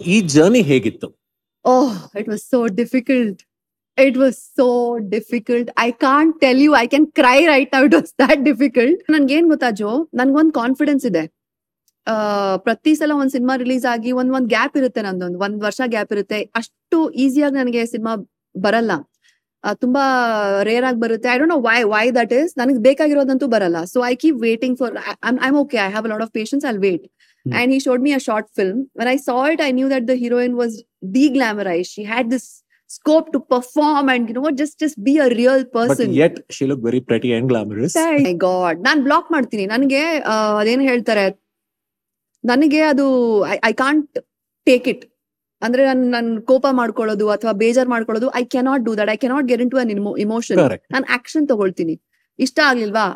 ಈ ಜರ್ನಿ ಹೇಗಿತ್ತು? ಓಹ್ it was so difficult it was so difficult I can't tell you I can cry right now it was was difficult ನನ್ಗೆ ನನ್ಗೇನ್ ಗೊತ್ತಾ, ಜೋ? ನನ್ಗೊಂದ್ confidence ಇದೆ. ಪ್ರತಿ ಸಲ ಒಂದ್ ಸಿನಿಮಾ ರಿಲೀಸ್ ಆಗಿ ಒಂದ್ ಒಂದ್ ಗ್ಯಾಪ್ ಇರುತ್ತೆ ನಂದೊಂದು. ಒಂದ್ ವರ್ಷ ಗ್ಯಾಪ್ ಇರುತ್ತೆ. ಅಷ್ಟು ಈಸಿಯಾಗಿ ನನಗೆ ಸಿನಿಮಾ ಬರಲ್ಲ. ತುಂಬಾ ರೇರ್ ಆಗಿ ಬರುತ್ತೆ. I don't know why why that is ನನಗೆ ಬೇಕಾಗಿರೋದಂತೂ ಬರಲ್ಲ. So I keep waiting for I'm okay I have lot of patience I wait Hmm. and he showed me a short film. When i saw it i knew that the heroine was de-glamorized. She had this scope to perform and you know just just be a real person. Yet she look very pretty and glamorous my god non block ಮಾಡ್ತೀನಿ. ನನಗೆ ಅದೇನ್ ಹೇಳ್ತಾರೆ? ನನಗೆ ಅದು I can't take it ಅಂದ್ರೆ ನನ್ ನನ್ ಕೋಪ ಮಾಡ್ಕೊಳ್ಳೋದು ಅಥವಾ ಬೇಜಾರ್ ಮಾಡ್ಕೊಳ್ಳೋದು I cannot do that I cannot get into an emotion ನಾನು ಆಕ್ಷನ್ ತಗೊಳ್ತೀನಿ. ಇಷ್ಟ ಆಗ್ಲಿಲ್ವಾ?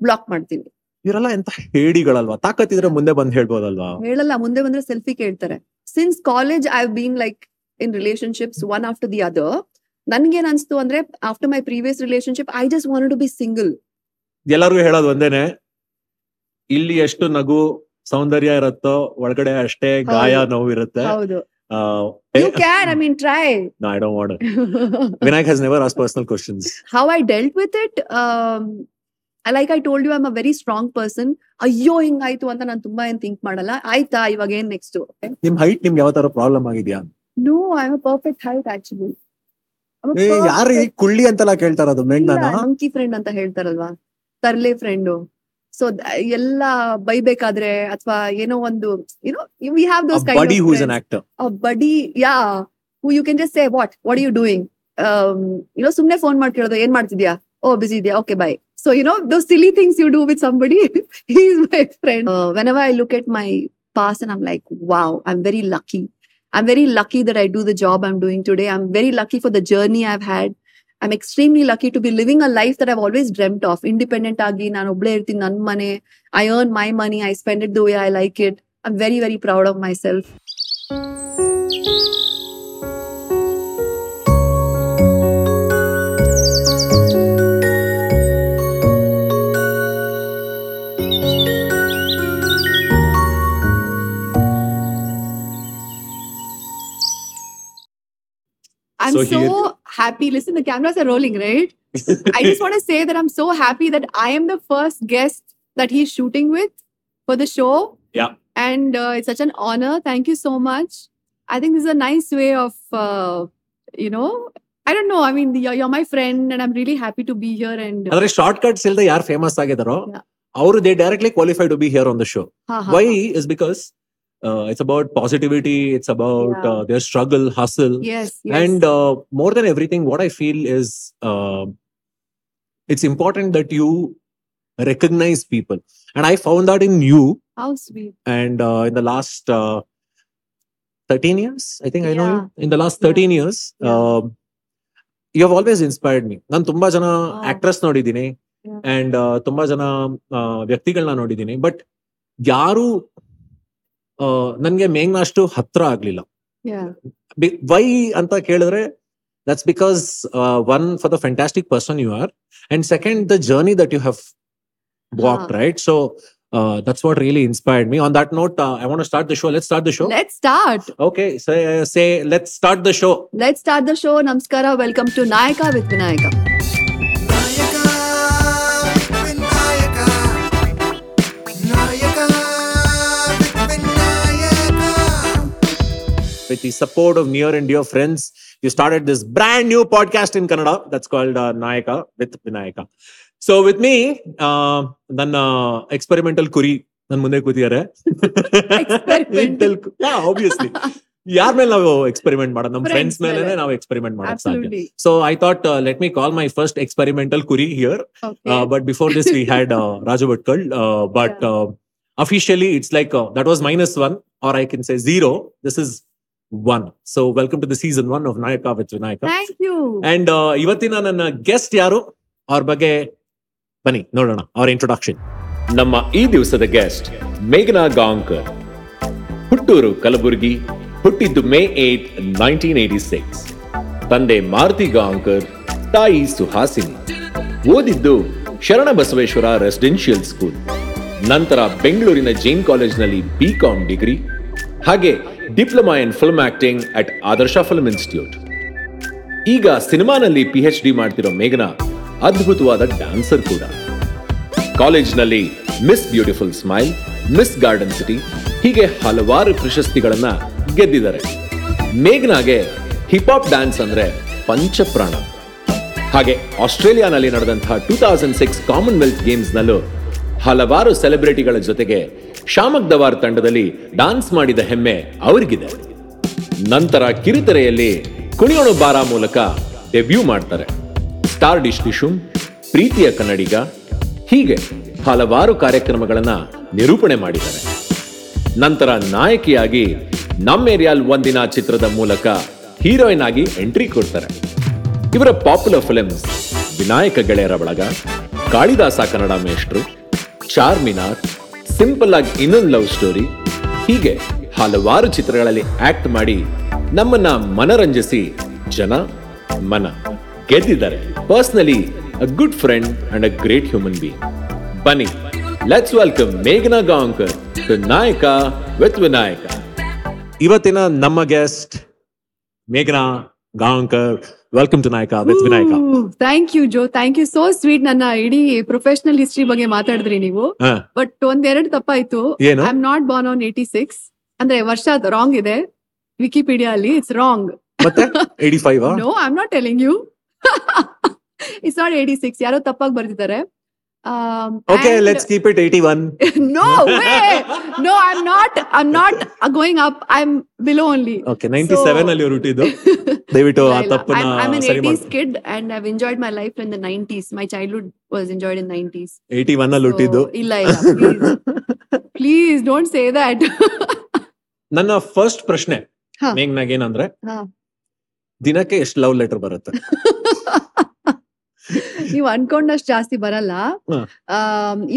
ಬ್ಲಾಕ್ ಮಾಡ್ತೀನಿ. ಇವರೆಲ್ಲ ಎಂತ ಹೇಡಿಗಳಲ್ವಾ? ತಾಕತ್ತಿದ್ರೆ ಮುಂದೆ ಬಂದ್ ಹೇಳ್ಬೋದಲ್ವಾ? ಹೇಳಲ್ಲ ಮುಂದೆ ಬಂದ್ರೆ ಸೆಲ್ಫಿ ಕೇಳ್ತಾರೆ. Since college I been like in relationships one after the other ನನ್ಗೇನ್ ಅನ್ಸ್ತು ಅಂದ್ರೆ after my previous relationship I just want to be single ಎಲ್ಲರಿಗೂ ಹೇಳೋದು ಒಂದೇನೆ ಇಲ್ಲಿ ಎಷ್ಟು ನಗು ಸೌಂದರ್ಯ ಇರುತ್ತೋ ಒಳಗಡೆ ಅಷ್ಟೇ ಗಾಯ. ನೋವು ಇರುತ್ತೆ. ಹೌದು. You can I mean try I don't want Vinayak has never ask personal questions how I dealt with it like I told you I'm a very strong person ಅಯ್ಯೋ ಹಿಂಗಾಯ್ತು ಅಂತ ನಾನು ತುಂಬಾ ಏನ್ ಥಿಂಕ್ ಮಾಡಲ್ಲ. ಆಯ್ತಾ ಇವಾಗ ಏನ್ ನೆಕ್ಸ್ಟ್ ನಿಮ್ ಹೈಟ್ ನಿಮ್ಗೆ ಯಾವ ತರ ಪ್ರಾಬ್ಲಮ್ ಆಗಿದ್ಯಾ? No I am perfect height actually ಯಾರು ಕುಳ್ಳಿ ಅಂತೆಲ್ಲ ಕೇಳ್ತಾರ ಅದು ಮಂಕಿ ಫ್ರೆಂಡ್ ಅಂತ ಹೇಳ್ತಾರಲ್ವಾ? ತರ್ಲೆ ಫ್ರೆಂಡು ಸೊ ಎಲ್ಲ ಬೈಬೇಕಾದ್ರೆ ಅಥವಾ ಏನೋ ಒಂದು ಯುನೋ ವಿ ಹ್ಯಾವ್ ದೋಸ್ ಬಡಿ ಹೂ is an actor buddy yeah who you can just say what what you doing you know ಸುಮ್ನೆ ಫೋನ್ ಮಾಡಿ ಕೇಳೋದು ಏನ್ ಮಾಡ್ತಿದ್ಯಾ? ಓ ಬಿಸಿ ಇದೆಯಾ? Okay bye So you know those silly things you do with somebody is my friend when I look at my past and I'm like wow I am very lucky I'm very lucky that I do the job I'm doing today. I'm very lucky for the journey I've had. I'm extremely lucky to be living a life that I've always dreamt of. Independent agi, ನಾನು ಒಬ್ಳೆ ಇರ್ತೀನಿ ನನ್ನ ಮನೆ. I earn my money. I spend it the way I like it. I'm very, very proud of myself. I'm So so, here- happy. Listen, the cameras are rolling, right? I just want to say that I'm so happy that I am the first guest that he's shooting with for the show. Yeah. And uh, it's such an honor. Thank you so much. I think this is a nice way of, uh, you know, I don't know. I mean, you're, you're my friend, and I'm really happy to be here. And ಆದ್ರೆ short cuts ಇಲ್ದೆ ಯಾರು famous ಆಗಿದಾರೋ Yeah. ಅವರು they directly qualify to be here on the show Ha, ha, why ha. Is because It's about positivity it's about Yeah. Their struggle hustle yes, yes. and uh, more than everything what i feel is uh, it's important that you recognize people and i found that in you how sweet. and uh, in the last uh, 13 years i think i know you Yeah. in the last 13 years Yeah. um, you have always inspired me ನಾನು ತುಂಬಾ ಜನ Wow. Actress ನೋಡಿದ್ದೀನಿ Yeah. And ತುಂಬಾ ಜನ ವ್ಯಕ್ತಿಗಳನ್ನ ನೋಡಿದ್ದೀನಿ but ಯಾರು ನನ್ಗೆ ಮೇಘ್ನ ಅಷ್ಟು ಹತ್ರ ಆಗ್ಲಿಲ್ಲ. ವೈ ಅಂತ ಕೇಳಿದ್ರೆ that's because one for the fantastic person you are and second the journey that you have walk. Right so that's what really inspired me on that note I want start the show let start the show Let's start. Okay say let start the show Let's start the show. Namaskara. Welcome to Nayaka with Vinayaka. with the support of near and dear friends, you started this brand new podcast in Kannada that's called uh, Nayaka with Vinayaka. So with me, uh, ನನ್ನ experimental ಕುರಿ ನನ್ ಮುಂದೆ ಕೂತಿದ್ದಾರೆ Experimental. Obviously ಯಾರ ಮೇಲೆ ನಾವು experiment ಮಾಡೋದು ನಮ್ಮ Friends ಫ್ರೆಂಡ್ಸ್ ಮೇಲೆ ಮೇಲೆ. ನಾವು ಎಕ್ಸ್ಪೆರಿಮೆಂಟ್ ಮಾಡಕ್ ಸಾಧ್ಯ Absolutely. So I thought let me call my first experimental ಕುರಿ here Okay. Uh, but before this, we had uh, Raju Bhatkal. Uh, but uh, officially, it's like uh, that was minus one, or I so welcome to the season one of Nayaka to the and one of Nayaka with Vinayaka. Thank you. And ಇವತ್ತಿನ ನನ್ನ guest ಯಾರು? ಅವ್ರ ಬಗ್ಗೆ ಬನ್ನಿ ನೋಡೋಣ ಅವ್ರ introduction ನಮ್ಮ ಈ ದಿವಸದ ಗೆಸ್ಟ್ ಮೇಘನಾ ಗಾಂಕರ್ ಹುಟ್ಟೂರು ಕಲಬುರಗಿ ಹುಟ್ಟಿದ್ದು May eight nineteen eighty six. ತಂದೆ ಮಾರುತಿ ಗಾಂಕರ್ ತಾಯಿ ಸುಹಾಸಿನಿ. ಓದಿದ್ದು ಶರಣ ಬಸವೇಶ್ವರ ರೆಸಿಡೆನ್ಷಿಯಲ್ ಸ್ಕೂಲ್. ನಂತರ ಬೆಂಗಳೂರಿನ ಜೈನ್ ಕಾಲೇಜ್ನಲ್ಲಿ ಬಿ ಕಾಮ್ ಡಿಗ್ರಿ. ಹಾಗೆ diploma in film acting at Adarsha film institute. ಈಗ ಸಿನಿಮಾನಲ್ಲಿ ಪಿ ಎಚ್ ಡಿ ಮಾಡ್ತಿರೋ ಮೇಘನಾ ಅದ್ಭುತವಾದ ಡ್ಯಾನ್ಸರ್ ಕೂಡ. ಕಾಲೇಜ್ನಲ್ಲಿ miss beautiful smile miss garden city ಹೀಗೆ ಹಲವಾರು ಪ್ರಶಸ್ತಿಗಳನ್ನ ಗೆದ್ದಿದ್ದಾರೆ. ಮೇಘನಾಗೆ ಹಿಪ್ ಹಾಪ್ ಡ್ಯಾನ್ಸ್ ಅಂದ್ರೆ ಪಂಚಪ್ರಾಣ. ಹಾಗೆ ಆಸ್ಟ್ರೇಲಿಯಾನಲ್ಲಿ ನಡೆದಂತಹ ಟೂ ತೌಸಂಡ್ ಸಿಕ್ಸ್ ಕಾಮನ್ವೆಲ್ತ್ ಗೇಮ್ಸ್ನಲ್ಲೂ ಹಲವಾರು ಸೆಲೆಬ್ರಿಟಿಗಳ ಜೊತೆಗೆ ಶಾಮಕ್ ದವಾರ್ ತಂಡದಲ್ಲಿ ಡಾನ್ಸ್ ಮಾಡಿದ ಹೆಮ್ಮೆ ಅವರಿಗಿದೆ. ನಂತರ ಕಿರುತೆರೆಯಲ್ಲಿ ಕುಣಿಯೋಣ ಬಾರ ಮೂಲಕ ಡೆಬ್ಯೂ ಮಾಡ್ತಾರೆ. ಸ್ಟಾರ್ ಡಿಶ್ ಡಿಶುಮ್ ಪ್ರೀತಿಯ ಕನ್ನಡಿಗ, ಹೀಗೆ ಹಲವಾರು ಕಾರ್ಯಕ್ರಮಗಳನ್ನ ನಿರೂಪಣೆ ಮಾಡಿದ್ದಾರೆ. ನಂತರ ನಾಯಕಿಯಾಗಿ ನಮ್ಮ ಏರಿಯಾಲ್ ಒಂದಿನ ಚಿತ್ರದ ಮೂಲಕ ಹೀರೋಯಿನ್ ಆಗಿ ಎಂಟ್ರಿ ಕೊಡ್ತಾರೆ. ಇವರ ಪಾಪ್ಯುಲರ್ ಫಿಲ್ಮ್ಸ್ ವಿನಾಯಕ ಗೆಳೆಯರ ಬಳಗ, ಕಾಳಿದಾಸ ಕನ್ನಡ ಮೇಷ್ಟ್ರು, ಚಾರ್ಮಿನಾರ್ ಸಿಂಪಲ್ ಆಗಿ ಇನ್ನೊಂದು ಲವ್ ಸ್ಟೋರಿ. ಹೀಗೆ ಹಲವಾರು ಚಿತ್ರಗಳಲ್ಲಿ ಆಕ್ಟ್ ಮಾಡಿ ನಮ್ಮನ್ನ ಮನರಂಜಿಸಿ ಜನ ಮನ ಗೆದ್ದಿದ್ದಾರೆ. Personally a good friend and a great human being. ಬನ್ನಿ ಲೆಟ್ಸ್ ವೆಲ್ಕಮ್ ಮೇಘನಾ ಗಾಂಕರ್ ಟು ನಾಯಕ ವಿತ್ ವಿನಾಯಕ. ಇವತ್ತಿನ ನಮ್ಮ ಗೆಸ್ಟ್ ಮೇಘನಾ Gaonkar welcome to Nayaka with Vinayaka thank you Joe thank you so sweet ನನ್ನ ಇಡೀ ಪ್ರೊಫೆಷನಲ್ ಹಿಸ್ಟ್ರಿ ಬಗ್ಗೆ ಮಾತಾಡಿದ್ರಿ ನೀವು. ಬಟ್ ಒಂದೆರಡು ತಪ್ಪಾಯ್ತು. I am not born on eighty six ಅಂದ್ರೆ ವರ್ಷ ರಾಂಗ್ ಇದೆ. ವಿಕಿಪೀಡಿಯಾ ಅಲ್ಲಿ ಇಟ್ಸ್ ರಾಂಗ್ ಮತ್ತೆ? Eighty five no I am not telling you it's not eighty six ಯಾರೋ ತಪ್ಪಾಗಿ ಬರ್ತಿದ್ದಾರೆ Um, okay, and- let's keep it 81. no way no i'm not i'm not uh, going up i'm below only Okay, 97 So- ಇಲ್ಲ. I'm, I'm an ಸರಿ 80s kid and I've enjoyed my life in the 90s. My childhood was enjoyed in 90s. Eighty one ಅಲ್ಲಿ ಹುಟ್ಟಿದ್ದು So, illa, ಇಲ್ಲ please, please don't say that. ನನ್ನ first ಪ್ರಶ್ನೆ ಮೇಘ್ನಾಗ ಏನಂದ್ರೆ. ದಿನಕ್ಕೆ ಎಷ್ಟು ಲವ್ ಲೆಟರ್ ಬರುತ್ತೆ ನೀವು ಅನ್ಕೊಂಡಷ್ಟು ಜಾಸ್ತಿ ಬರಲ್ಲ.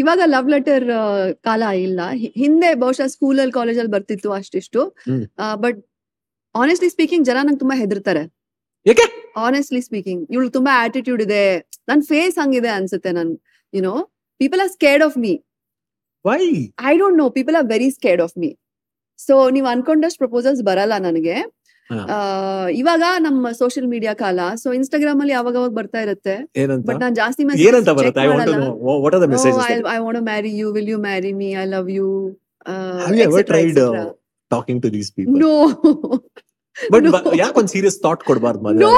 ಇವಾಗ ಲವ್ ಲೆಟರ್ ಕಾಲ ಇಲ್ಲ. ಹಿಂದೆ ಬಹುಶಃ ಕಾಲೇಜ್ ಕಾಲೇಜಲ್ಲಿ ಬರ್ತಿತ್ತು ಅಷ್ಟಿಷ್ಟು. ಬಟ್ ಆನೆಸ್ಟ್ಲಿ ಸ್ಪೀಕಿಂಗ್ ಜನ ನಂಗೆ ತುಂಬಾ ಹೆದರ್ತಾರೆ. ಆನೆಸ್ಟ್ಲಿ ಸ್ಪೀಕಿಂಗ್ ಇವಳು ತುಂಬಾ ಆಟಿಟ್ಯೂಡ್ ಇದೆ. ನನ್ ಫೇಸ್ ಹಂಗಿದೆ ಅನ್ಸುತ್ತೆ ನನ್ you know people are scared of me why I don't know people are very scared of me so ನೀವು ಅನ್ಕೊಂಡಷ್ಟು ಪ್ರಪೋಸಲ್ಸ್ ಬರಲ್ಲ ನನಗೆ. ಇವಾಗ ನಮ್ಮ ಸೋಷಿಯಲ್ ಮೀಡಿಯಾ ಕಾಲ ಸೊ ಇನ್ಸ್ಟಾಗ್ರಾಮ್ ಅಲ್ಲಿ ಯಾವಾಗ ಅವಾಗ ಬರ್ತಾ ಇರುತ್ತೆ? ಬಟ್ ನಾನು ಜಾಸ್ತಿ I want marry you will you marry me I love you talking to these people no but. ಯಾಕೆ ಒಂದು ಸೀರಿಯಸ್ ಥಾಟ್ ಕೊಡಬಾರ್ದು ನೋ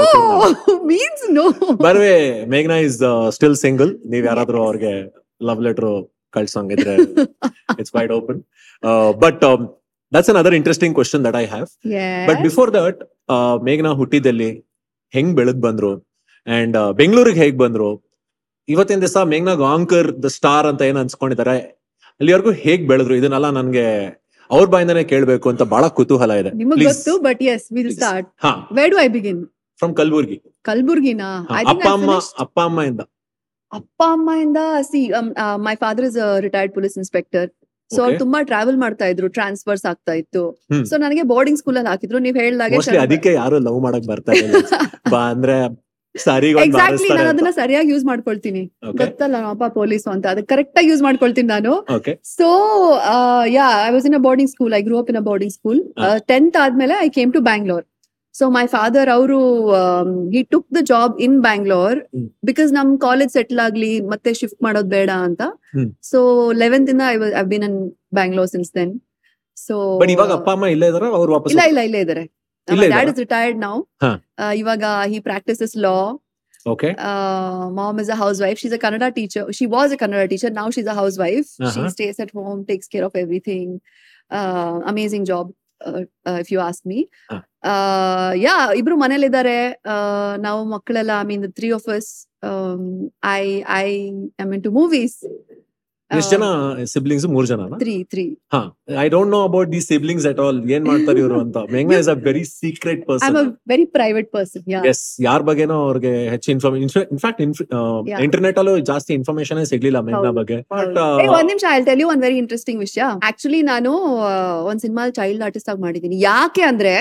ಮೀನ್ಸ್ ನೋ ಬರ್ವೆ ಮೇಘ್ನಾ ಇಸ್ ಸ್ಟಿಲ್ ಸಿಂಗಲ್ ನೀವು ಯಾರಾದ್ರೂ ಅವ್ರಿಗೆ love letter ಕಳ್ಸಂಗಿದ್ರೆ it's wide open but that's another interesting question that I have but before that ಮೇಘನಾ ಹುಟ್ಟಿದಲ್ಲಿ ಹೆಂಗ್ ಬೆಳೆದ್ ಬಂದ್ರು? ಅಂಡ್ ಬೆಂಗಳೂರಿಗೆ ಹೇಗ್ ಬಂದ್ರು? ಇವತ್ತಿನ ದಿವಸ ಮೇಘನಾ ಗಾಂಕರ್ ದ ಸ್ಟಾರ್ ಅಂತ ಏನ್ ಅನ್ಸ್ಕೊಂಡಿದ್ದಾರೆ ಅಲ್ಲಿವರೆಗೂ ಹೇಗ್ ಬೆಳೆದ್ರು? ಇದನ್ನೆಲ್ಲ ನನ್ಗೆ ಅವ್ರ ಬಾಯಿಂದಾನೆ ಕೇಳ್ಬೇಕು ಅಂತ ಬಹಳ ಕುತೂಹಲ ಇದೆ. ನಿಮಗ್ Please. But yes will Please. Start ಹಾ. Where do I begin from Kalburgi. ಕಲ್ಬುರ್ಗಿನಾ? ಅಮ್ಮ ಅಪ್ಪ ಅಮ್ಮ ಇಂದ. ಅಪ್ಪ ಅಮ್ಮ ಇಂದ see my father is retired police inspector so ಅವ್ರು ತುಂಬಾ ಟ್ರಾವೆಲ್ ಮಾಡ್ತಾ ಇದ್ರು ಟ್ರಾನ್ಸ್ಫರ್ಸ್ ಆಗ್ತಾ ಇತ್ತು. ಸೊ ನನಗೆ ಬೋರ್ಡಿಂಗ್ ಸ್ಕೂಲ್ ಅಲ್ಲಿ ಹಾಕಿದ್ರು. ನೀವ್ ಹೇಳ್ದಾಗೆ ಅದಕ್ಕೆ ಯಾರು ಲವ್ ಮಾಡಕ್ ಬರ್ತಾ ಬಾ ಅಂದ್ರೆ ಎಕ್ಸಾಕ್ಟ್ಲಿ ನಾನು ಅದನ್ನ ಸರಿಯಾಗಿ ಯೂಸ್ ಮಾಡ್ಕೊಳ್ತೀನಿ. ಗೊತ್ತಲ್ಲ ಅಪ್ಪ ಪೊಲೀಸ್ ಅಂತ. ಅದಕ್ಕೆ ಕರೆಕ್ಟ್ ಆಗಿ ಯೂಸ್ ಮಾಡ್ಕೊಳ್ತೀನಿ ನಾನು. So yeah I was in a boarding school I grew up in a boarding school. Tenth ಆದ್ಮೇಲೆ I came to Bangalore so my father ಅವರು he took the job in Bangalore hmm. Because ನಮ್ college settle ಆಗ್ಲಿ ಮತ್ತೆ shift ಮಾಡೋದ್ ಬೇಡ ಅಂತ ಹ್ಮ್. So eleventh ಇಂದ I I been in Bangalore since then so ಇವಾಗ ಅಪ್ಪ ಅಮ್ಮ ಇಲ್ಲೇ ಇದಾರೆ ಅವರು ವಾಪಸ್ ಇಲ್ಲ ಇಲ್ಲ ಇಲ್ಲೇ ಇದಾರೆ ಡ್ಯಾಡ್? Is retired now. ಇವಾಗ he practices law okay mom mom is a housewife. She's a Kannada teacher. She was a Kannada teacher. Now she's a housewife. She she stays stays at home, takes care everything everything. Job amazing job, ask me yeah ಇಬ್ರು ಮನೇಲಿದ್ದಾರೆ ನಾವು ಮಕ್ಕಳೆಲ್ಲ I mean three of us I I I mean to movies ಎಷ್ಟು ಜನ siblings ಮೂರ್ ಜನ three three ಹಾ I don't know about the siblings at all ಏನ್ ಮಾಡ್ತಾರೆ ಇವರು ಅಂತ? ಮೇಘ್ನಾ is a very secret I person very private person yes ಯಾರ ಬಗ್ಗೆನೋ ಅವ್ರಿಗೆ ಹೆಚ್ಚು ಇನ್ಫಾರ್ಮೇಶನ್ ಇನ್ಫ್ಯಾಕ್ಟ್. ಇಂಟರ್ನೆಟ್ ಅಲ್ಲೂ ಜಾಸ್ತಿ ಇನ್ಫಾರ್ಮೇಶನ್ ಸಿಗ್ಲಿಲ್ಲ ಮೇಘ್ನಾ. ಬಗ್ಗೆ. ಬಟ್ ಒಂದ್ ನಿಮಿಷ ಐ ಟೆಲ್ ಯು ಒಂದ್ ವೆರಿ ಇಂಟ್ರೆಸ್ಟಿಂಗ್ ವಿಷಯ. ಆಕ್ಚುಲಿ ನಾನು ಒಂದ್ ಸಿನಿಮಾ ಚೈಲ್ಡ್ ಆರ್ಟಿಸ್ಟ್ ಆಗಿ ಮಾಡಿದೀನಿ ಯಾಕೆ ಅಂದ್ರೆ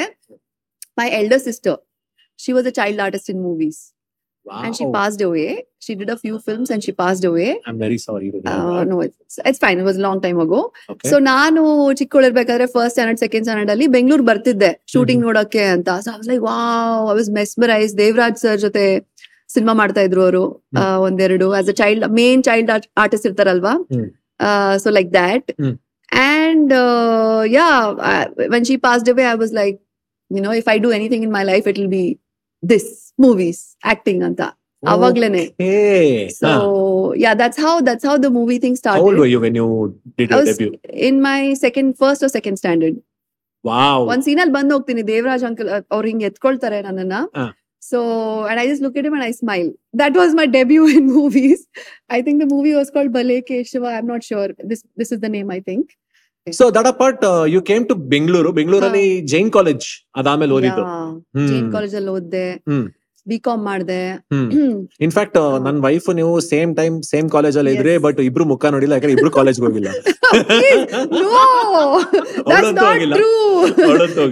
my elder sister she was a child artist in movies and she passed away. She did a few films and she passed away. I'm very sorry. Uh, no, it's, it's fine. It was a long time ago. Okay. So ನಾನು ಚಿಕ್ಕವಳಿರ್ಬೇಕಾದ್ರೆ first standard second standard ಅಲ್ಲಿ ಬೆಂಗಳೂರು ಬರ್ತಿದ್ದೆ shooting ನೋಡಕ್ಕೆ ಅಂತ so like wow I was mesmerise Devaraj sir ಜೊತೆ ಸಿನಿಮಾ ಮಾಡ್ತಾ ಇದ್ರು ಅವರು ಒಂದೆರಡು as a child main child artist ಇರ್ತಾರಲ್ವಾ so like that and yeah when she passed away I was like you know if I do anything in my life it will be this movies acting ಅಂತ. ಅವಾಗ್ಲೇನೆ. So yeah that's how that's how the movie thing start in my second first second standard ಒಂದ್ scene ಅಲ್ಲಿ in my second first or second standard. Wow. ಒಂದ್ ಸೀನಲ್ಲಿ ಬಂದ್ ಹೋಗ್ತೀನಿ Devaraj uncle ಅವ್ರು ಹಿಂಗ್ ಎತ್ಕೊಳ್ತಾರೆ ನನ್ನನ್ನ. So and I just look it and I smile that was my debut in movies I think the movie was called Bale Keshava I am not sure this this is the name I think So that apart you came to Bengaluru. ಬೆಂಗಳೂರಲ್ಲಿ Jain college ಅದಾದ್ಮೇಲೆ ಓದಿದ್ದು. Jain college ಅಲ್ಲಿ ಓದ್ದೆ. B com ಮಾಡ್ದೆ. In fact ನನ್ನ wife ನೀವು same time same college ಅಲ್ಲಿ ಇದ್ರೆ ಬಟ್ ಇಬ್ರು ಮುಖ ನೋಡಿಲ್ಲ ಯಾಕಂದ್ರೆ ಇಬ್ರು ಕಾಲೇಜ್ ಹೋಗಿಲ್ಲ.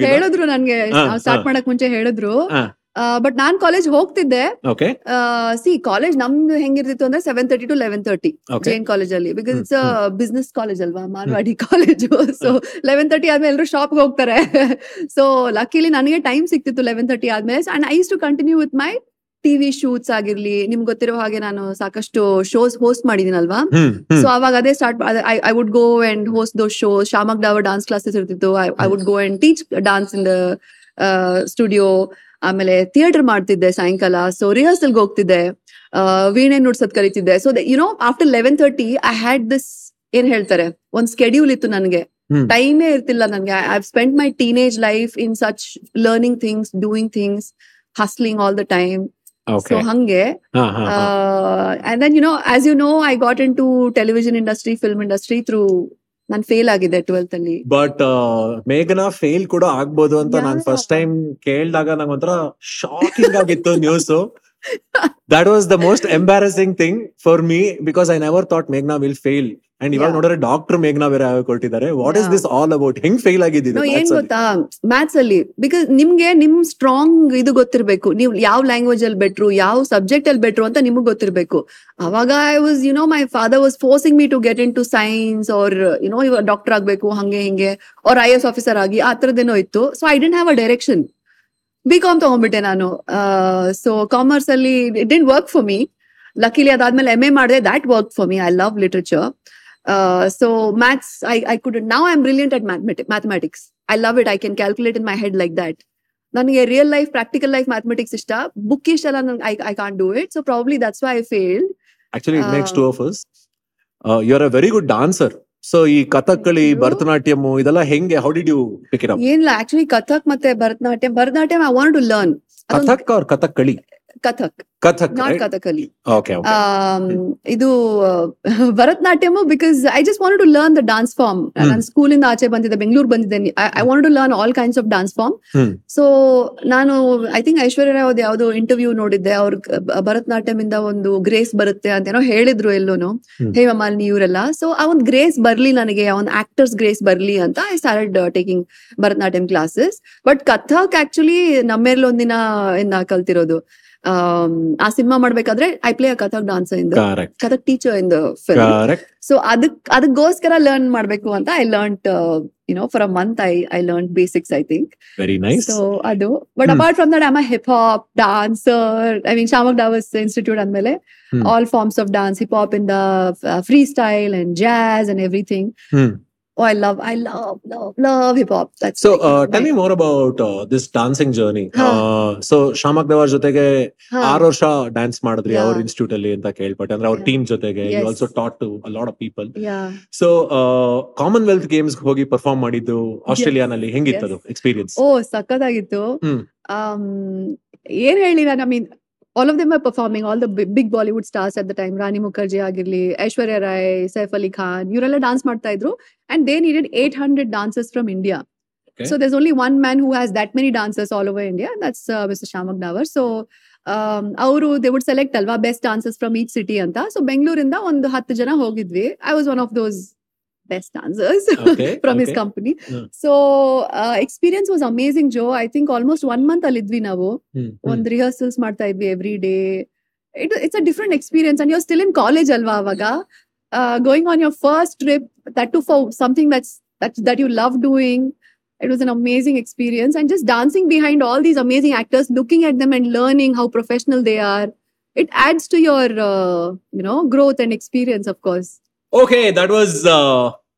ಹೇಳಿದ್ರು ನನ್ಗೆ. ಸ್ಟಾರ್ಟ್. ಮಾಡಕ್ ಮುಂಚೆ ಹೇಳಿದ್ರು. ಬಟ್ ನಾನ್ ಕಾಲೇಜ್ ಹೋಗ್ತಿದ್ದೆ. ಓಕೆ ಸಿ ಕಾಲೇಜ್ ನಮ್ದು ಹೆಂಗಿರ್ತಿತ್ತು ಅಂದ್ರೆ seven thirty to eleven thirty Jain college ಅಲ್ಲಿ. ಬಿಕಾಸ್ ಇಟ್ಸ್ ಬಿಸ್ನೆಸ್ ಕಾಲೇಜ್ ಅಲ್ವಾ Marwadi college so eleven thirty ಆದ್ಮೇಲೆ ಎಲ್ಲರೂ ಶಾಪ್ ಹೋಗ್ತಾರೆ. ಸೊ ಲಕ್ಕಿಲಿ ನನಗೆ ಟೈಮ್ ಸಿಕ್ತಿತ್ತು ಲೆವೆನ್ ತರ್ಟಿ ಆದ್ಮೇಲೆ. And used to continue with my TV shoots ಆಗಿರ್ಲಿ ನಿಮ್ಗೆ ಗೊತ್ತಿರೋ ಹಾಗೆ ನಾನು ಸಾಕಷ್ಟು ಶೋಸ್ ಹೋಸ್ಟ್ ಮಾಡಿದೀನಲ್ವಾ? ಸೊ ಅವಾಗ ಅದೇ start I would go and host the show Shiamak Davar dance classes ಇರ್ತಿತ್ತು. I would go and teach dance in the studio ಆಮೇಲೆ ಥಿಯೇಟರ್ ಮಾಡ್ತಿದ್ದೆ ಸಾಯಂಕಾಲ. ಸೊ ರಿಹರ್ಸಲ್ಗೆ ಹೋಗ್ತಿದ್ದೆ. ವೀಣೆ ನುಡ್ಸೋದ್ ಕಲಿತಿದ್ದೆ so you know after eleven thirty I had this ಏನ್ ಹೇಳ್ತಾರೆ ಒಂದ್ ಸ್ಕೆಡ್ಯೂಲ್ ಇತ್ತು ನನಗೆ. ಟೈಮೇ ಇರ್ತಿಲ್ಲ ನನಗೆ. I spend my teenage life in such learning things doing things hustling all the time so ಹಂಗೆ. And then you know as as you know i got into television industry film industry through ನಾನು fail ಆಗಿದೆ twelfth ಅಲ್ಲಿ. But ಮೇಘನಾ fail ಕೂಡ ಆಗ್ಬೋದು ಅಂತ ನಾನು first time ಕೇಳಿದಾಗ ನಂಗೊಂಥರ ಶಾಕಿಂಗ್ ಆಗಿತ್ತು news that was the most embarrassing thing for me because I never thought ಮೇಘ್ನಾ will fail and ಇವಾಗ. ನೋಡಿದ್ರೆ ಡಾಕ್ಟರ್ ಮೇಘನಾ ಬೇರೆ ಕೊಟ್ಟಿದ್ದಾರೆ. What is. This all about ಹೆಂಗ್ ಫೇಲ್ ಆಗಿದ್ದು No, ಏನ್ ಗೊತ್ತಾ? ಮ್ಯಾಥ್ಸ್ ಅಲ್ಲಿ ಬಿಕಾಸ್ ನಿಮ್ಗೆ ನಿಮ್ ಸ್ಟ್ರಾಂಗ್ ಇದು ಗೊತ್ತಿರ್ಬೇಕು. ನೀವು ಯಾವ ಲ್ಯಾಂಗ್ವೇಜ್ ಅಲ್ಲಿ ಬೆಟ್ರು ಯಾವ ಸಬ್ಜೆಕ್ಟ್ ಅಲ್ಲಿ ಬೆಟ್ರು ಅಂತ ನಿಮಗ್ ಗೊತ್ತಿರ್ಬೇಕು. ಅವಾಗ I was you know my father was forcing me to get into science or you know ಇವಾಗ ಡಾಕ್ಟರ್ ಆಗ್ಬೇಕು ಹಂಗೆ ಹಿಂಗೆ ಅವ್ರ ಐ ಎಸ್ ಆಫೀಸರ್ ಆಗಿ ಆ ತರದೇನೋ ಇತ್ತು. So I didn't have a direction B com ತಗೊಂಡ್ಬಿಟ್ಟೆ ನಾನು. ಸೊ ಕಾಮರ್ಸ್ ಅಲ್ಲಿ it didn't work for me luckily ಅದಾದ್ಮೇಲೆ ಎಂ ಎ ಮಾಡಿದೆ that work for me I love literature so maths I I could now I am brilliant at mathematics I love it I can calculate in my head like that ನನಗೆ real life practical life mathematics ಇಷ್ಟ. Book ಇಷ್ಟ ಎಲ್ಲ ನಂಗೆ I I can do it so probably that's why I failed actually it makes Uh, two of us you are a very good dancer so ಈ ಕಥಕ್ಕಳಿ. ಭರತನಾಟ್ಯಂ ಇದೆಲ್ಲ ಹೆಂಗೆ? How did you pick it up ಏನಿಲ್ಲ actually Kathak ಮತ್ತೆ Bharatanatyam. Bharatanatyam I want to learn Kathak ಅವ್ರ Kathakali. Kathak. Kathak not Kathakali. ಇದು Bharatanatyam because I just want to learn the dance form ನಾನು school ಇಂದ ಆಚೆ ಬಂದಿದ್ದೆ ಬೆಂಗಳೂರು ಬಂದಿದ್ದೇನೆ. I want to learn all kinds of dance form. So ನಾನು ಐ ಥಿಂಕ್ ಐಶ್ವರ್ಯ ರಾವ್ ಯಾವ್ದೋ interview ನೋಡಿದ್ದೆ. ಅವ್ರ ಭರತನಾಟ್ಯಮ್ ಇಂದ ಒಂದು ಗ್ರೇಸ್ ಬರುತ್ತೆ ಅಂತ ಏನೋ ಹೇಳಿದ್ರು ಎಲ್ಲೋನು. ಹೇ ಮಾಲಿನಿ ಇವರೆಲ್ಲ. ಸೊ ಆ ಒಂದು ಗ್ರೇಸ್ ಬರ್ಲಿ ನನಗೆ ಆ ಒಂದು ಆಕ್ಟರ್ಸ್ ಗ್ರೇಸ್ ಬರ್ಲಿ ಅಂತ I start taking Bharatanatyam classes but Kathak actually ನಮ್ಮೇರ್ಲ್ ಒಂದಿನ ಇಂದ ಕಲ್ತಿರೋದು. ಆ ಸಿನಿಮಾ ಮಾಡ್ಬೇಕಾದ್ರೆ I play a Kathak dancer ಇಂದ correct Kathak teacher in the film so ಅದಕ್ ಅದಕ್ಕೋಸ್ಕರ ಲರ್ನ್ ಮಾಡ್ಬೇಕು ಅಂತ I learn you know for a month I I learn basics I think so ಅದು. But. Apart from that I'm a hip hop dancer I mean Shiamak Davar's institute ಅಂದ್ಮೇಲೆ. All forms of dance hip hop in the freestyle and jazz and everything hmm oh I love I love love love hip hop so tell me more about this dancing journey ಹಾ. So Shiamak Davar ಜೊತೆಗೆ ಆರು ವರ್ಷ dance ಮಾಡಿದ್ರಿ ಅವ್ರ institute ಅಲ್ಲಿ ಅಂತ ಕೇಳ್ಪಟ್ಟೆ. ಅಂದ್ರೆ ಅವ್ರ ಟೀಮ್ ಜೊತೆಗೆ. You also taught to lot of people so Commonwealth Games ಹೋಗಿ ಪರ್ಫಾರ್ಮ್ ಮಾಡಿದ್ದು ಆಸ್ಟ್ರೇಲಿಯಾನಲ್ಲಿ ಅದು ಎಕ್ಸ್ಪೀರಿಯನ್ಸ್ ಓ ಸಖತ್ತಾಗಿತ್ತು. um ಏನ್ ಹೇಳಿ ನಾನು I mean All of them are performing all the big Bollywood stars at the time Rani Mukherjee ಆಗಿರ್ಲಿ ಐಶ್ವರ್ಯ ರಾಯ್ ಸೈಫ್ ಅಲಿ ಖಾನ್ ಇವರೆಲ್ಲ ಡಾನ್ಸ್ ಮಾಡ್ತಾ ಇದ್ರು and they needed eight hundred dancers from India Okay. So there's only one man who has that many dancers all over India. That's uh, Mr. Shamak Davar. So ಅವರು they wood select ಅಲ್ವಾ best dancers from each city ಅಂತ so ಬೆಂಗಳೂರಿಂದ ಒಂದು ಹತ್ತು ಜನ ಹೋಗಿದ್ವಿ I was one of those Best dancers Okay, from his okay. Company Hmm. So experience was amazing Joe I think almost one month ಅಲ್ಲಿದ್ವಿ ನಾವು ಒಂದ್ rehearsals ಮಾಡ್ತಾ ಇದ್ವಿ every day it, it's a different experience and you're still in college alva avaga uh, going on your first trip that too for something that's that that you love doing it was an amazing experience and just dancing behind all these amazing actors looking at them and learning how professional they are it adds to your uh, you know growth and experience of course okay that was